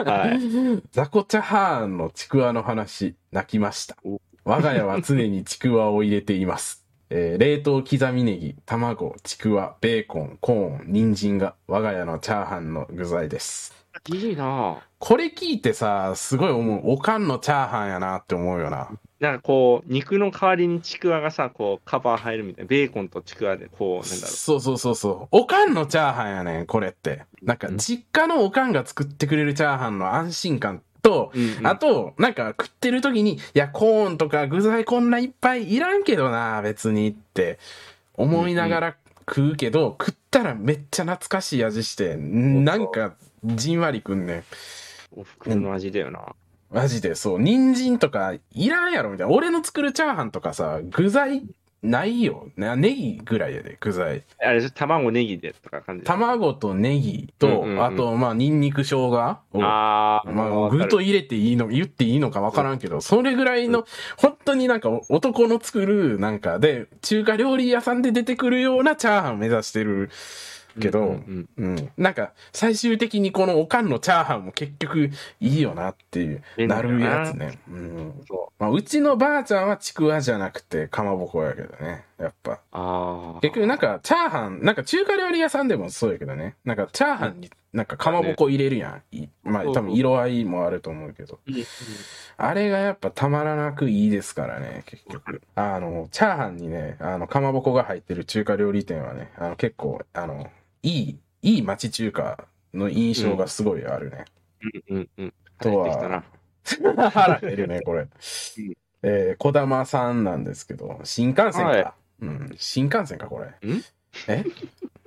はい。ザコチャハーンのちくわの話、泣きましたお。我が家は常にちくわを入れています。えー冷凍刻みネギ、卵、ちくわ、ベーコン、コーン、人参が我が家のチャーハンの具材です。いいなぁ。これ聞いてさ、すごい思う。おかんのチャーハンやなって思うよな。なんかこう、肉の代わりにちくわがさ、こう、カバー入るみたいな。ベーコンとちくわで、こう、なんだろそうそうそうそう。おかんのチャーハンやねん、これって。なんか、うん実家のおかんが作ってくれるチャーハンの安心感と、う。うんうんあと、なんか食ってる時に、いや、コーンとか具材こんないっぱいいらんけどな、別にって思いながら食うけど、食ったらめっちゃ懐かしい味して、なんかじんわりくんねん。お袋の味だよな。マジで、そう。人参とかいらんやろみたいな。俺の作るチャーハンとかさ、具材ないよ。なネギぐらいやで、具材。あれ、卵ネギでとか感じ？卵とネギと、うんうんうんあと、まあ、ニンニク生姜をあー、まあ、具と入れていいの、言っていいのかわからんけど、それぐらいの、本当になんか男の作る、なんかで、中華料理屋さんで出てくるようなチャーハンを目指してるけど、うんうんうん。なんか、最終的にこのおかんのチャーハンも結局いいよなっていう、ななるやつね。うん。そまあ、うちのばあちゃんはちくわじゃなくて、かまぼこやけどね。やっぱ。あー。結局なんか、チャーハン、なんか中華料理屋さんでもそうやけどね。なんか、チャーハンに、なんかかまぼこ入れるやん。いまあ、多分色合いもあると思うけど。あれがやっぱたまらなくいいですからね、結局。あの、チャーハンにね、あの、かまぼこが入ってる中華料理店はね、あの、結構、あの、いい、いい町中華の印象がすごいあるね。うんうんうん。とは。腹減るね、これ。えー、小玉さんなんですけど、新幹線か？はいうん、新幹線か、これ。ん？え？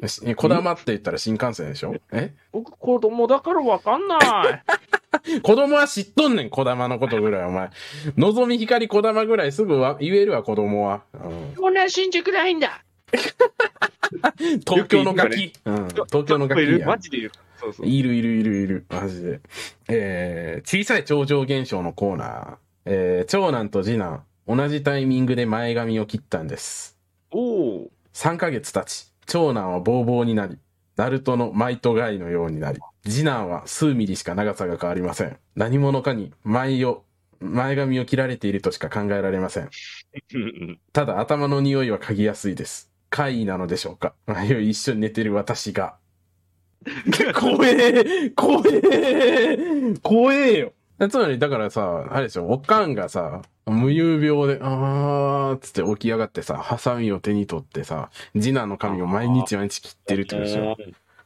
し小玉って言ったら新幹線でしょ？え？僕、子供だからわかんない。子供は知っとんねん、小玉のことぐらい、お前。のぞみ光小玉ぐらいすぐわ言えるわ、子供は。うんこんな新宿ないんだ。東京のガキ。うん、東京のガキいる。マジでいる。そうそう。いるいるいるいる。マジで。えー、小さい超常現象のコーナー。えー、長男と次男、同じタイミングで前髪を切ったんです。おお。3ヶ月経ち、長男はボーボーになり、ナルトのマイトガイのようになり、次男は数ミリしか長さが変わりません。何者かに前を、前髪を切られているとしか考えられませんただ頭の匂いは嗅ぎやすいです。怪異なのでしょうか？一緒に寝てる私が。怖え怖え怖えよ。つまり、だからさ、あれでしょ、おかんがさ、無遊病で、あーっつって起き上がってさ、ハサミを手に取ってさ、次男の髪を毎日毎日切ってるってことでしょ？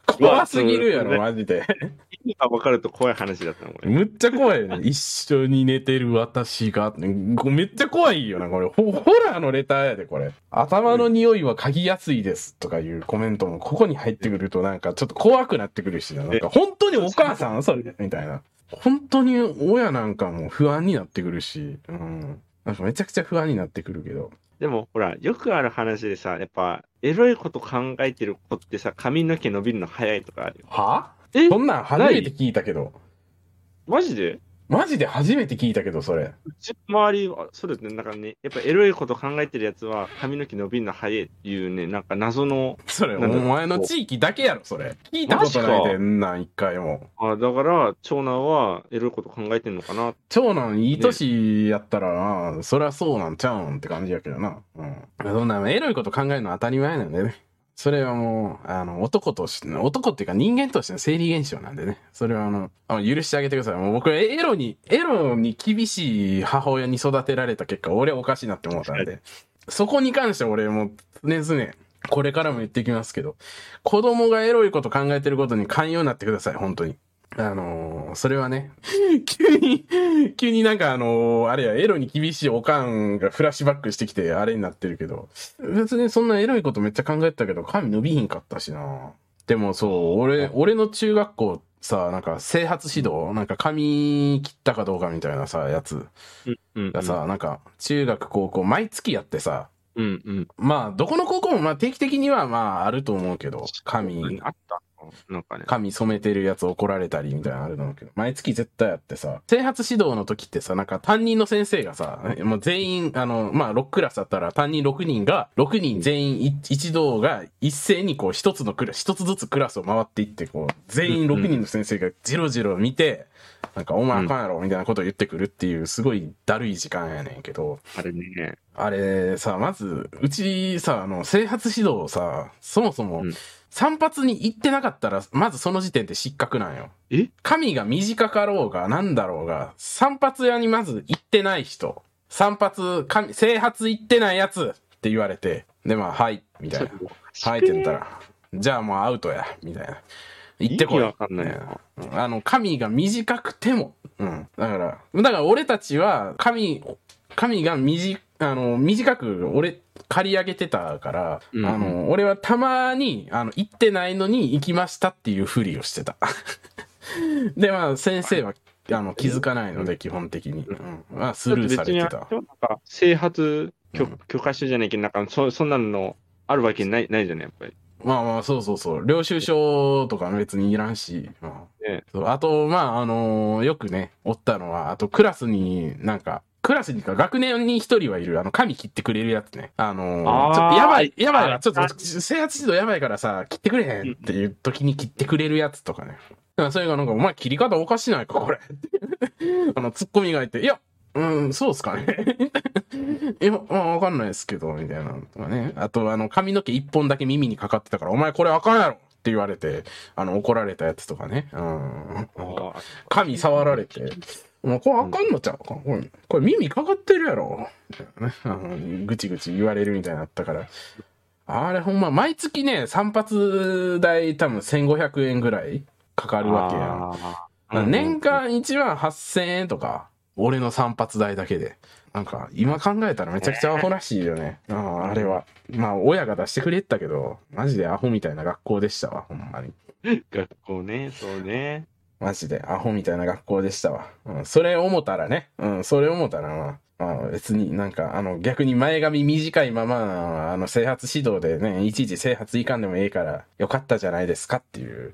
怖すぎるやろ、マジで。意味が分かると怖い話だったの、これ。むっちゃ怖いよね。一緒に寝てる私が。めっちゃ怖いよな、これ。ホホラーのレターやで、これ。頭の匂いは嗅ぎやすいです。とかいうコメントもここに入ってくるとなんかちょっと怖くなってくるしな。なんか本当にお母さん？それ？みたいな。本当に親なんかも不安になってくるし。うん。なんかめちゃくちゃ不安になってくるけど。でも、ほら、よくある話でさ、やっぱ、エロいこと考えてる子ってさ、髪の毛伸びるの早いとかあるよ。は？え？そんなん初めて聞いたけど。マジで？マジで初めて聞いたけど、それ。うちの周りは、そうですね、なんかね、やっぱエロいこと考えてるやつは、髪の毛伸びるの早いっていうね、なんか謎の、それ、お前の地域だけやろ、それ。聞いたことないでんなん、一回も。あだから、長男はエロいこと考えてんのかな。長男いい年やったらな、そりゃそうなんちゃうんって感じやけどな。うん。そんなエロいこと考えるのは当たり前なんでね。それはもう、あの、男として、男っていうか人間としての生理現象なんでね。それはあの、あの許してあげてください。もう僕はエロに、エロに厳しい母親に育てられた結果、俺はおかしいなって思ったんで。そこに関して俺も常々、これからも言っていきますけど、子供がエロいこと考えてることに寛容になってください、本当に。あのーそれはね、急に、急になんかあのーあれや、エロに厳しいおかんがフラッシュバックしてきて、あれになってるけど、別にそんなエロいことめっちゃ考えてたけど、髪伸びひんかったしな。でもそう、俺、俺の中学校さ、なんか整髪指導なんか髪切ったかどうかみたいなさ、やつ。うん、うん。がさ、なんか中学高校毎月やってさ、うん、うん。まあ、どこの高校もまあ定期的にはまああると思うけど、髪、あったなんかね。髪染めてるやつ怒られたりみたいなのあると思うけど、毎月絶対あってさ、整髪指導の時ってさ、なんか担任の先生がさ、もう全員、あの、まあ6クラスだったら担任6人が、6人全員い一同が一斉にこう一つのクラス、一つずつクラスを回っていって、こう、全員6人の先生がジロジロ見て、なんかお前あかんやろみたいなことを言ってくるっていう、すごいだるい時間やねんけど、あれね。あれさ、まず、うちさ、あの、整髪指導をさ、そもそもうん、散髪に行ってなかったら、まずその時点で失格なんよ。え？髪が短かろうが、なんだろうが、散髪屋にまず行ってない人、散髪、髪、整髪行ってないやつって言われて、で、まあ、はい、みたいな。はいって言ったら、じゃあもうアウトや、みたいな。行ってこい。わかんないあの、髪が短くても、うん。だから、だから俺たちは、髪、髪が短、あの、短く、俺、刈り上げてたから、うんうんあの、俺はたまに、あの、行ってないのに行きましたっていうふりをしてた。で、まあ、先生は、あの、気づかないので、基本的に。うん。まあ、スルーされてた。なんか整髪許うん許可書じゃないけど、なんかそそんなのあるわけないないじゃない、やっぱり。まあまあ、そうそうそう。領収書とか別にいらんし。まああと、まあ、あのーよくね、おったのは、あとクラスになんか、クラスにか学年に一人はいる、あの、髪切ってくれるやつね。あのーちょっとやばい、やばいわ、あちょっと、制圧指導やばいからさ、切ってくれへんっていう時に切ってくれるやつとかね。だからそれがなんか、お前切り方おかしないか、これ。あの、ツッコミがいて、いや、うん、そうっすかね。いや、まあ、わかんないですけど、みたいなのとかね。あと、あの、髪の毛一本だけ耳にかかってたから、お前これあかんやろって言われて、あの、怒られたやつとかね。うん。なんか髪触られて、もうこれあかんのちゃうか、これ、これ耳かかってるやろ。あ のぐちぐち言われるみたいになったから。あれほんま、毎月ね、散髪代多分1500円ぐらいかかるわけやん。年間1万8000円とか、俺の散髪代だけで。なんか、今考えたらめちゃくちゃアホらしいよね。あああれは。まあ、親が出してくれてたけど、マジでアホみたいな学校でしたわ、ほんまに。学校ね、そうね。マジでアホみたいな学校でしたわ。うん、それ思ったらね、うん、それ思ったらまあ、まあ別になんか、あの、逆に前髪短いまま、あの、整髪指導でね、いちいち整髪いかんでもええから、よかったじゃないですかっていう、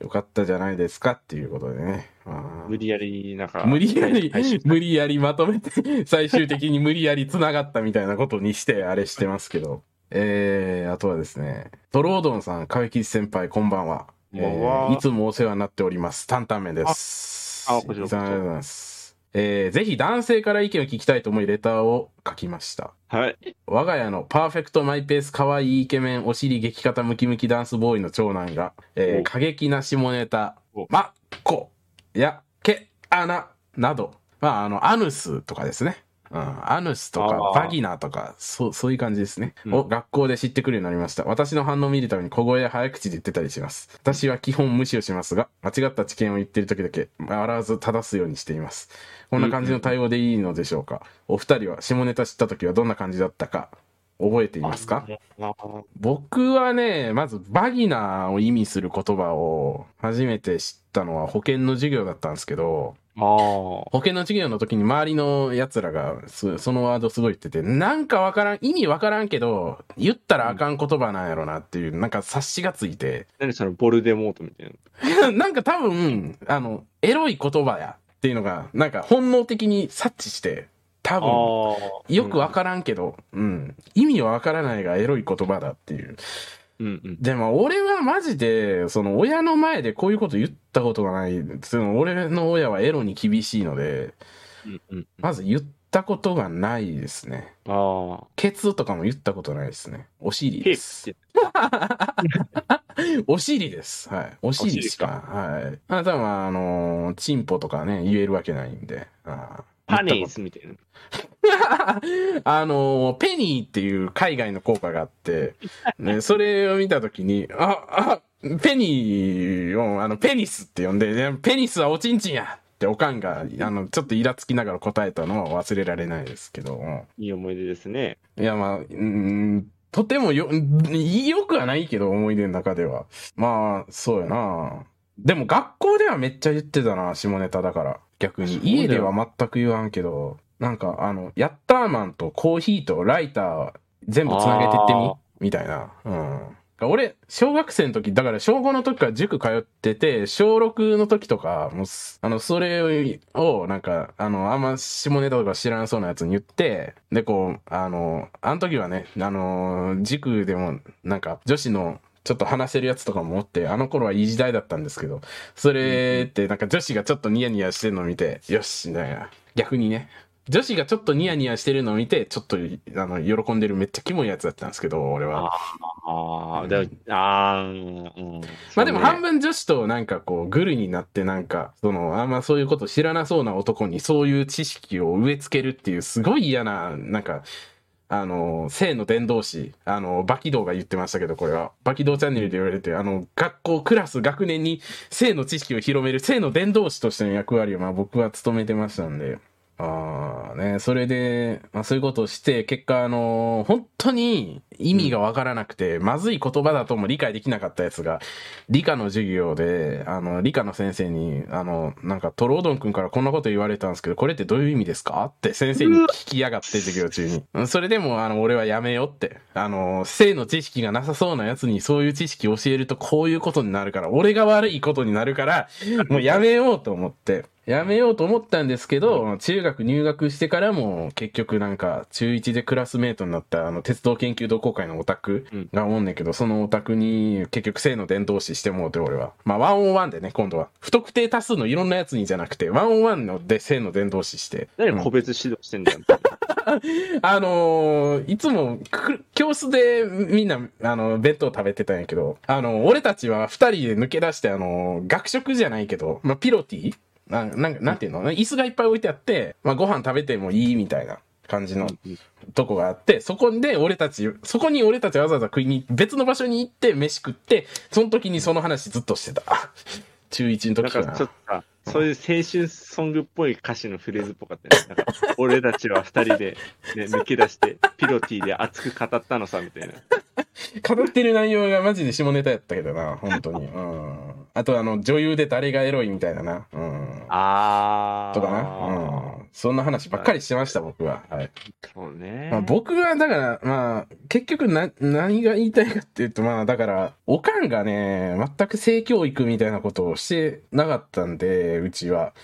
よかったじゃないですかっていうことでね。まあ無理やり、なんか。無理やり無理やりまとめて、最終的に無理やり繋がったみたいなことにして、あれしてますけど。えー、あとはですね、トロードンさん、川吉先輩、こんばんは。えーいつもお世話になっております。担々麺です。ああこちらこありがとうございます。えー、ぜひ男性から意見を聞きたいと思い、レターを書きました。はい。我が家のパーフェクトマイペース可愛いイケメンお尻激型ムキムキダンスボーイの長男が、えーお過激な下ネタお、まっこ、や、け、穴、など、まあ、あの、アヌスとかですね。うん、アヌスとかバギナとか、そう、そういう感じですね。うんを学校で知ってくるようになりました。私の反応を見るために小声や早口で言ってたりします。私は基本無視をしますが、間違った知見を言ってる時だけ、笑わず正すようにしています。こんな感じの対応でいいのでしょうか。お二人は下ネタ知った時はどんな感じだったか、覚えていますか？僕はね、まずバギナーを意味する言葉を初めて知ったのは保険の授業だったんですけど。保険の授業の時に周りの奴らがそそのワードすごい言ってて、なんかわからん、意味わからんけど、言ったらあかん言葉なんやろなっていう、なんか察しがついて、何そのボルデモートみたいな。なんか多分、あの、エロい言葉やっていうのが、なんか本能的に察知して、多分、あよくわからんけど、うん、意味はわからないがエロい言葉だっていう。うんうん。でも俺はマジで、その親の前でこういうこと言ったことがない。その俺の親はエロに厳しいので、うんうん。まず言ったことがないですね。ああ。ケツとかも言ったことないですね。お尻です。お尻です。はい。お尻しか。はい。あなたは、あのーチンポとかね、言えるわけないんで。あーパネースみたいな。あのーペニーっていう海外の効果があって、ね、それを見たときに、あ、あ、ペニーを、あの、ペニスって呼んで、ねペニスはおちんちんやっておかんが、あの、ちょっとイラつきながら答えたのは忘れられないですけど、いい思い出ですね。いや、まあ、うーん、とてもよ、よくはないけど、思い出の中では。まあ、そうやな。でも学校ではめっちゃ言ってたな、下ネタだから。逆に。家では全く言わんけど、なんか、あの、ヤッターマンとコーヒーとライター全部つなげてってみ？みたいな。うん。俺、小学生の時、だから小5の時から塾通ってて、小6の時とか、もうす、あの、それを、なんか、あの、あんま下ネタとか知らんそうなやつに言って、で、こう、あの、あの時はね、あの、塾でも、なんか、女子の、ちょっと話せるやつとかもおって、あの頃はいい時代だったんですけど、それってなんか女子がちょっとニヤニヤしてるのを見て、よし、みたいな。逆にね。女子がちょっとニヤニヤしてるのを見て、ちょっと、あの、喜んでるめっちゃキモいやつだったんですけど、俺は。ああ、でも、ああ、うん。まあでも半分。分女子となんかこうグルになってなんかそのあんまそういうこと知らなそうな男にそういう知識を植え付けるっていうすごい嫌ななんかあの性の伝道師あのバキドが言ってましたけどこれはバキドチャンネルで言われてあの学校クラス学年に性の知識を広める性の伝道師としての役割をまあ僕は務めてましたんで。ああね、それで、まあそういうことをして、結果あの本当に意味がわからなくて、まずい言葉だとも理解できなかったやつが、理科の授業で、あの、理科の先生に、あの、なんか、トロードン君からこんなこと言われたんですけど、これってどういう意味ですか？って先生に聞きやがって、授業中に。うんそれでも、あの、俺はやめようって。あの、性の知識がなさそうなやつにそういう知識を教えるとこういうことになるから、俺が悪いことになるから、もうやめようと思って。やめようと思ったんですけど、中学入学してからも結局なんか中1でクラスメートになったあの鉄道研究同好会のオタクがおんねんけど、そのオタクに結局性の伝道師してもうて俺は。まあワンオンワンでね、今度は。不特定多数のいろんなやつにじゃなくて、ワンオンワンので性の伝道師して。何個別指導してんだよ。あのーいつもく教室でみんな、あの、弁当食べてたんやけど、あの、俺たちは二人で抜け出して、あの、学食じゃないけど、まあ、ピロティななんなんていうの？椅子がいっぱい置いてあって、まあ、ご飯食べてもいいみたいな感じのとこがあって、そこで俺たち、そこに俺たちわざわざ食いに、別の場所に行って飯食って、その時にその話ずっとしてた。中1のなんか時かな。ちょっとさ、そういう青春ソングっぽい歌詞のフレーズっぽかったね。なんか、俺たちは二人で、ね、抜け出して、ピロティで熱く語ったのさ、みたいな。語ってる内容がマジで下ネタやったけどな、本当に。うん。あとあの、女優で誰がエロいみたいなな。うん。あー。とかな。うん。そんな話ばっかりしてました、僕は。はい。そうね。まあ、僕は、だから、まあ、結局な、何が言いたいかっていうと、まあ、だから、おかんがね、全く性教育みたいなことをしてなかったんで、うちは。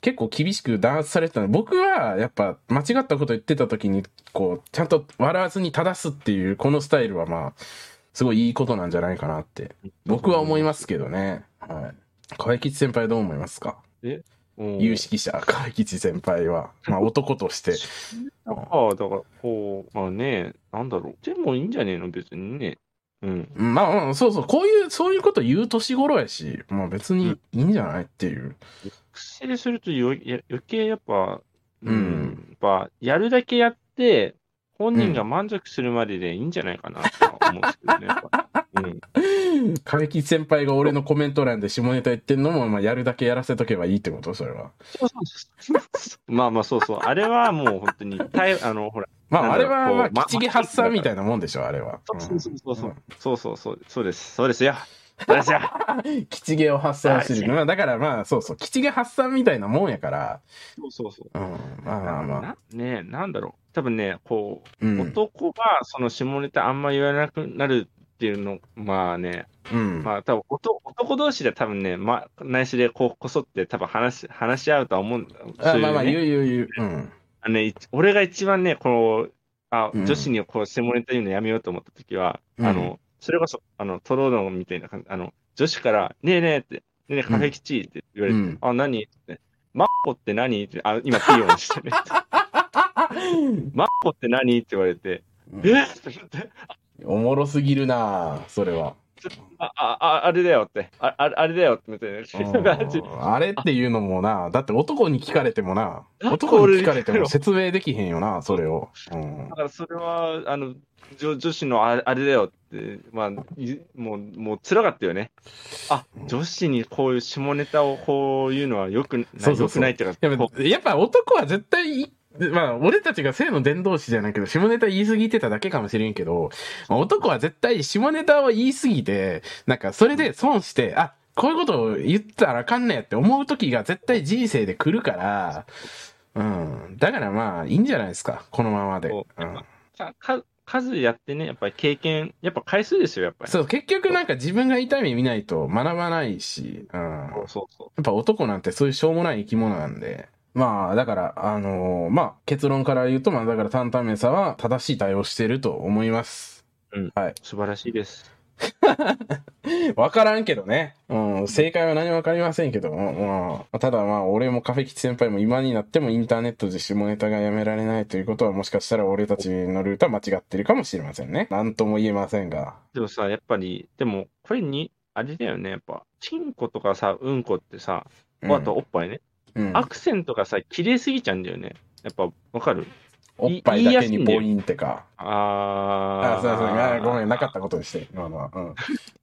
結構厳しく弾圧されてたの僕はやっぱ間違ったこと言ってた時にこうちゃんと笑わずに正すっていうこのスタイルはまあすごいいいことなんじゃないかなって僕は思いますけどね。はい。河合吉先輩どう思いますか？うん有識者河合吉先輩は。まあ男として。ああ、だから、こう、まあね、なんだろう。でもいいんじゃねえの、別にね。うん。まあまあそうそう、こういう、そういうこと言う年頃やし、まあ別にいいんじゃないっていう。癖するとよや余計やっぱ、うんやっぱ、やるだけやって、本人が満足するまででいいんじゃないかなとは思うんですけどね。やっぱうん。河合吉先輩が俺のコメント欄で下ネタ言ってんのも、まあやるだけやらせとけばいいってこと？それは。そうそうそう。まあまあ、そうそう。あれはもう本当に、たいあの、ほら、まああれは、まあこうま吉毛発散みたいなもんでしょ、あれは。そうそうそうそう。んそうそうそう。そうです。そうですよ。吉毛を発散してる。まあだからまあそうそう、吉毛発散みたいなもんやから、そうそうそう。うん、まあまあまあ。なねなんだろう。多分ね、こう、うん。男がその下ネタあんま言わなくなるっていうの、まあね、うん。まあ多分男男同士で多分ね、まあ、内緒でこうこそって多分話し話し合うとは思うんだ。そういうあまあまあ、ね。言う言う言う。うん。あのね、い俺が一番ね、この、あ、うん。女子にこう下ネタ言うのやめようと思った時は、うん。あの、それこそ、あの、トロードンみたいな感じ、あの、女子から、ねえねえって、ねえねえカフェ吉って言われて、うん。あ、何？って、マッコって何？って、あ、今ピーヨンしてね。マッコって何？って言われて、うん。え？っって思って、おもろすぎるなそれは。あ、あ、ああれだよって、あ、ああれだよって、みたいな感じ。うんあれっていうのもな、だって男に聞かれてもな、男に俺聞かれても説明できへんよな、それを。うんだからそれは、あの、女女子のあれあれだよって、まあ、いもう、もう辛かったよね。あ、女子にこういう下ネタをこういうのはよくない、そうそうそうよくないってか、やっこぱやっぱ男は絶対い、まあ、俺たちが性の伝道師じゃないけど、下ネタ言い過ぎてただけかもしれんけど、まあ男は絶対下ネタを言い過ぎて、なんかそれで損して、あ、こういうことを言ったらあかんねやって思う時が絶対人生で来るから、うん。だからまあ、いいんじゃないですか、このままで。そううん数やってね、やっぱり経験、やっぱ回数ですよ、やっぱり。そう、結局なんか自分が痛い目見ないと学ばないし、うん。やそうそうそう。っぱ男なんてそういうしょうもない生き物なんで。まあ、だから、あのーまあ、結論から言うと、まあ、だから、担々麺さんは正しい対応してると思います。素晴らしいです。わからんけどね。うん、正解は何もわかりませんけども、まあ、ただまあ、俺もカフェ吉先輩も今になってもインターネットで下ネタがやめられないということは、もしかしたら俺たちのルートは間違ってるかもしれませんね。なんとも言えませんが。でもさ、やっぱり、でも、これに、あれだよね、やっぱ、チンコとかさ、うんこってさ、うんあとおっぱいね、うん、アクセントがさ、綺麗すぎちゃうんだよね。やっぱ、わかる？おっぱいだけにポインってか。ああ、そうそう、あごめん、なかっったことにして、今のは。うん。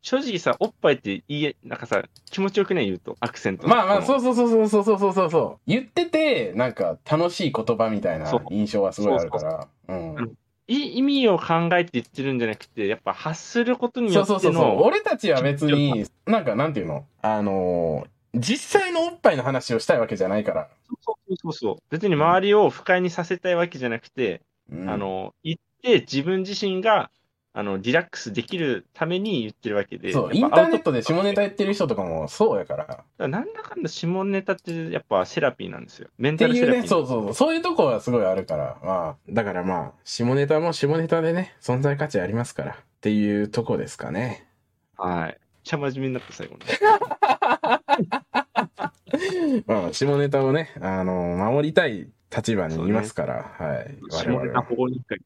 正直さ、おっぱいって言え、なんかさ、気持ちよくない？言うと、アクセント。まあまあ、う。そうそうそうそうそうそうそうそう。言ってて、なんか楽しい言葉みたいな印象はすごいあるから。うん。意味を考えて言ってるんじゃなくて、やっぱ発することにそよっての、うそうそうそう。俺たちは別に、なんかなんていうの？あのー実際のおっぱいの話をしたいわけじゃないから。そうそうそう。別に周りを不快にさせたいわけじゃなくて、うんあの、言って自分自身が、あの、リラックスできるために言ってるわけで。そう、インターネットで下ネタ言ってる人とかもそうやから。だからなんだかんだ下ネタってやっぱセラピーなんですよ。メンっていうね、タルセラピー。そうそうそう、そういうとこはすごいあるから、まあ、だからまあ、下ネタも下ネタでね、存在価値ありますから、っていうとこですかね。はい。めっちゃ真面目になった最後に。まあ、下ネタをね、あの、守りたい立場にいますから、はい。我下ネタ々は。ここに一回。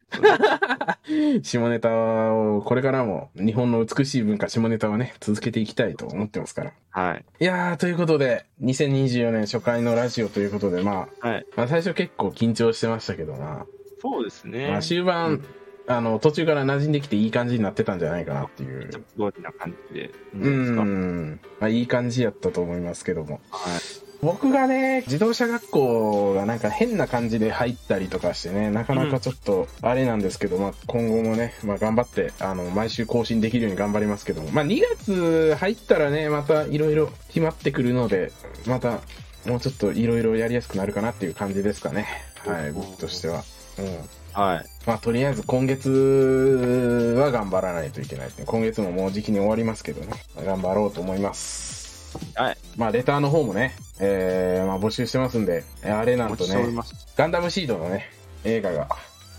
下ネタを、これからも日本の美しい文化、下ネタをね、続けていきたいと思ってますから。はい。いやー、ということで、2024年初回のラジオということで、まあ、はい。まあ、最初結構緊張してましたけどな、そうですね。まあ、終盤、あの、途中から馴染んできていい感じになってたんじゃないかなっていう。通りな感じで。うん。まあ、いい感じやったと思いますけども。はい。僕がね、自動車学校がなんか変な感じで入ったりとかしてね、なかなかちょっとあれなんですけど、まあ今後もね、まあ頑張って、あの、毎週更新できるように頑張りますけども、まあ2月入ったらね、またいろいろ決まってくるので、またもうちょっといろいろやりやすくなるかなっていう感じですかね。はい、僕としては。うん。はい。まあとりあえず今月は頑張らないといけないですね。今月ももう時期に終わりますけどね。頑張ろうと思います。はい。まあ、レターの方もね、えー、まあ、募集してますんで、えあれなんとね。ガンダムシードのね、映画が、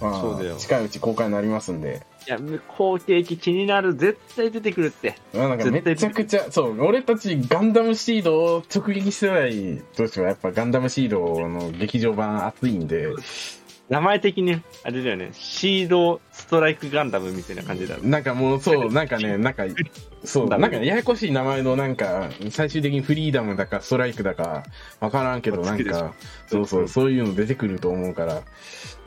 まそうだよあ、近いうち公開になりますんで、いや、後継機気になる。絶対出てくるって。まあ、なんかめちゃくちゃ、そう、俺たちガンダムシードを直撃してないとしては、やっぱガンダムシードの劇場版熱いんで、名前的に、あれだよね。シードストライクガンダムみたいな感じだろ。なんかもうそう、なんかね、なんか、そう、なんかねややこしい名前のなんか、最終的にフリーダムだかストライクだか、わからんけど、なんか、そうそう、そういうの出てくると思うから、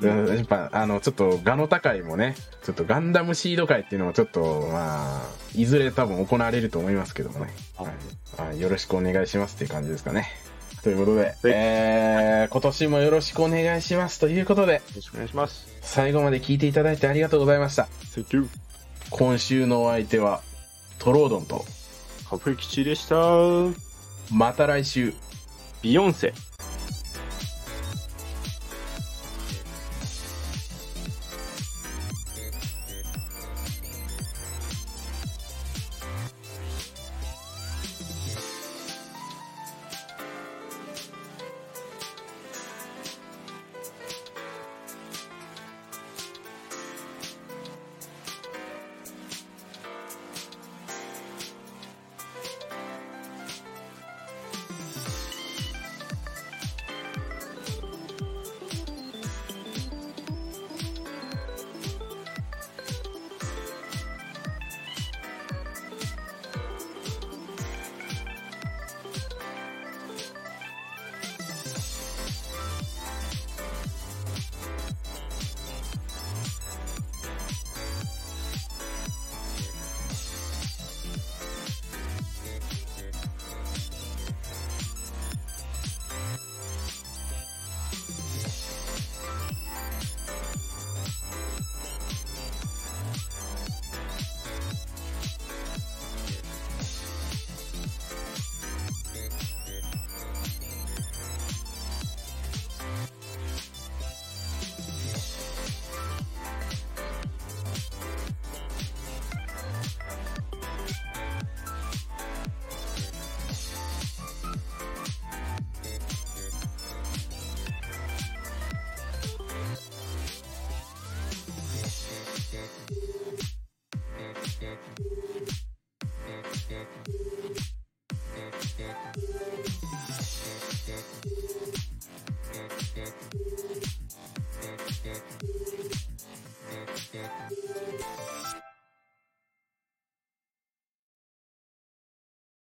うんやっぱ、あの、ちょっと、ガノタ会もね、ちょっとガンダムシード会っていうのもちょっと、まあ、いずれ多分行われると思いますけどもね。はい。はい、よろしくお願いしますっていう感じですかね。ということで、えー、今年もよろしくお願いしますということで、よろしくお願いします。最後まで聞いていただいてありがとうございました。今週のお相手は、トロードンと、カフェ吉でした。また来週。ビヨンセ。「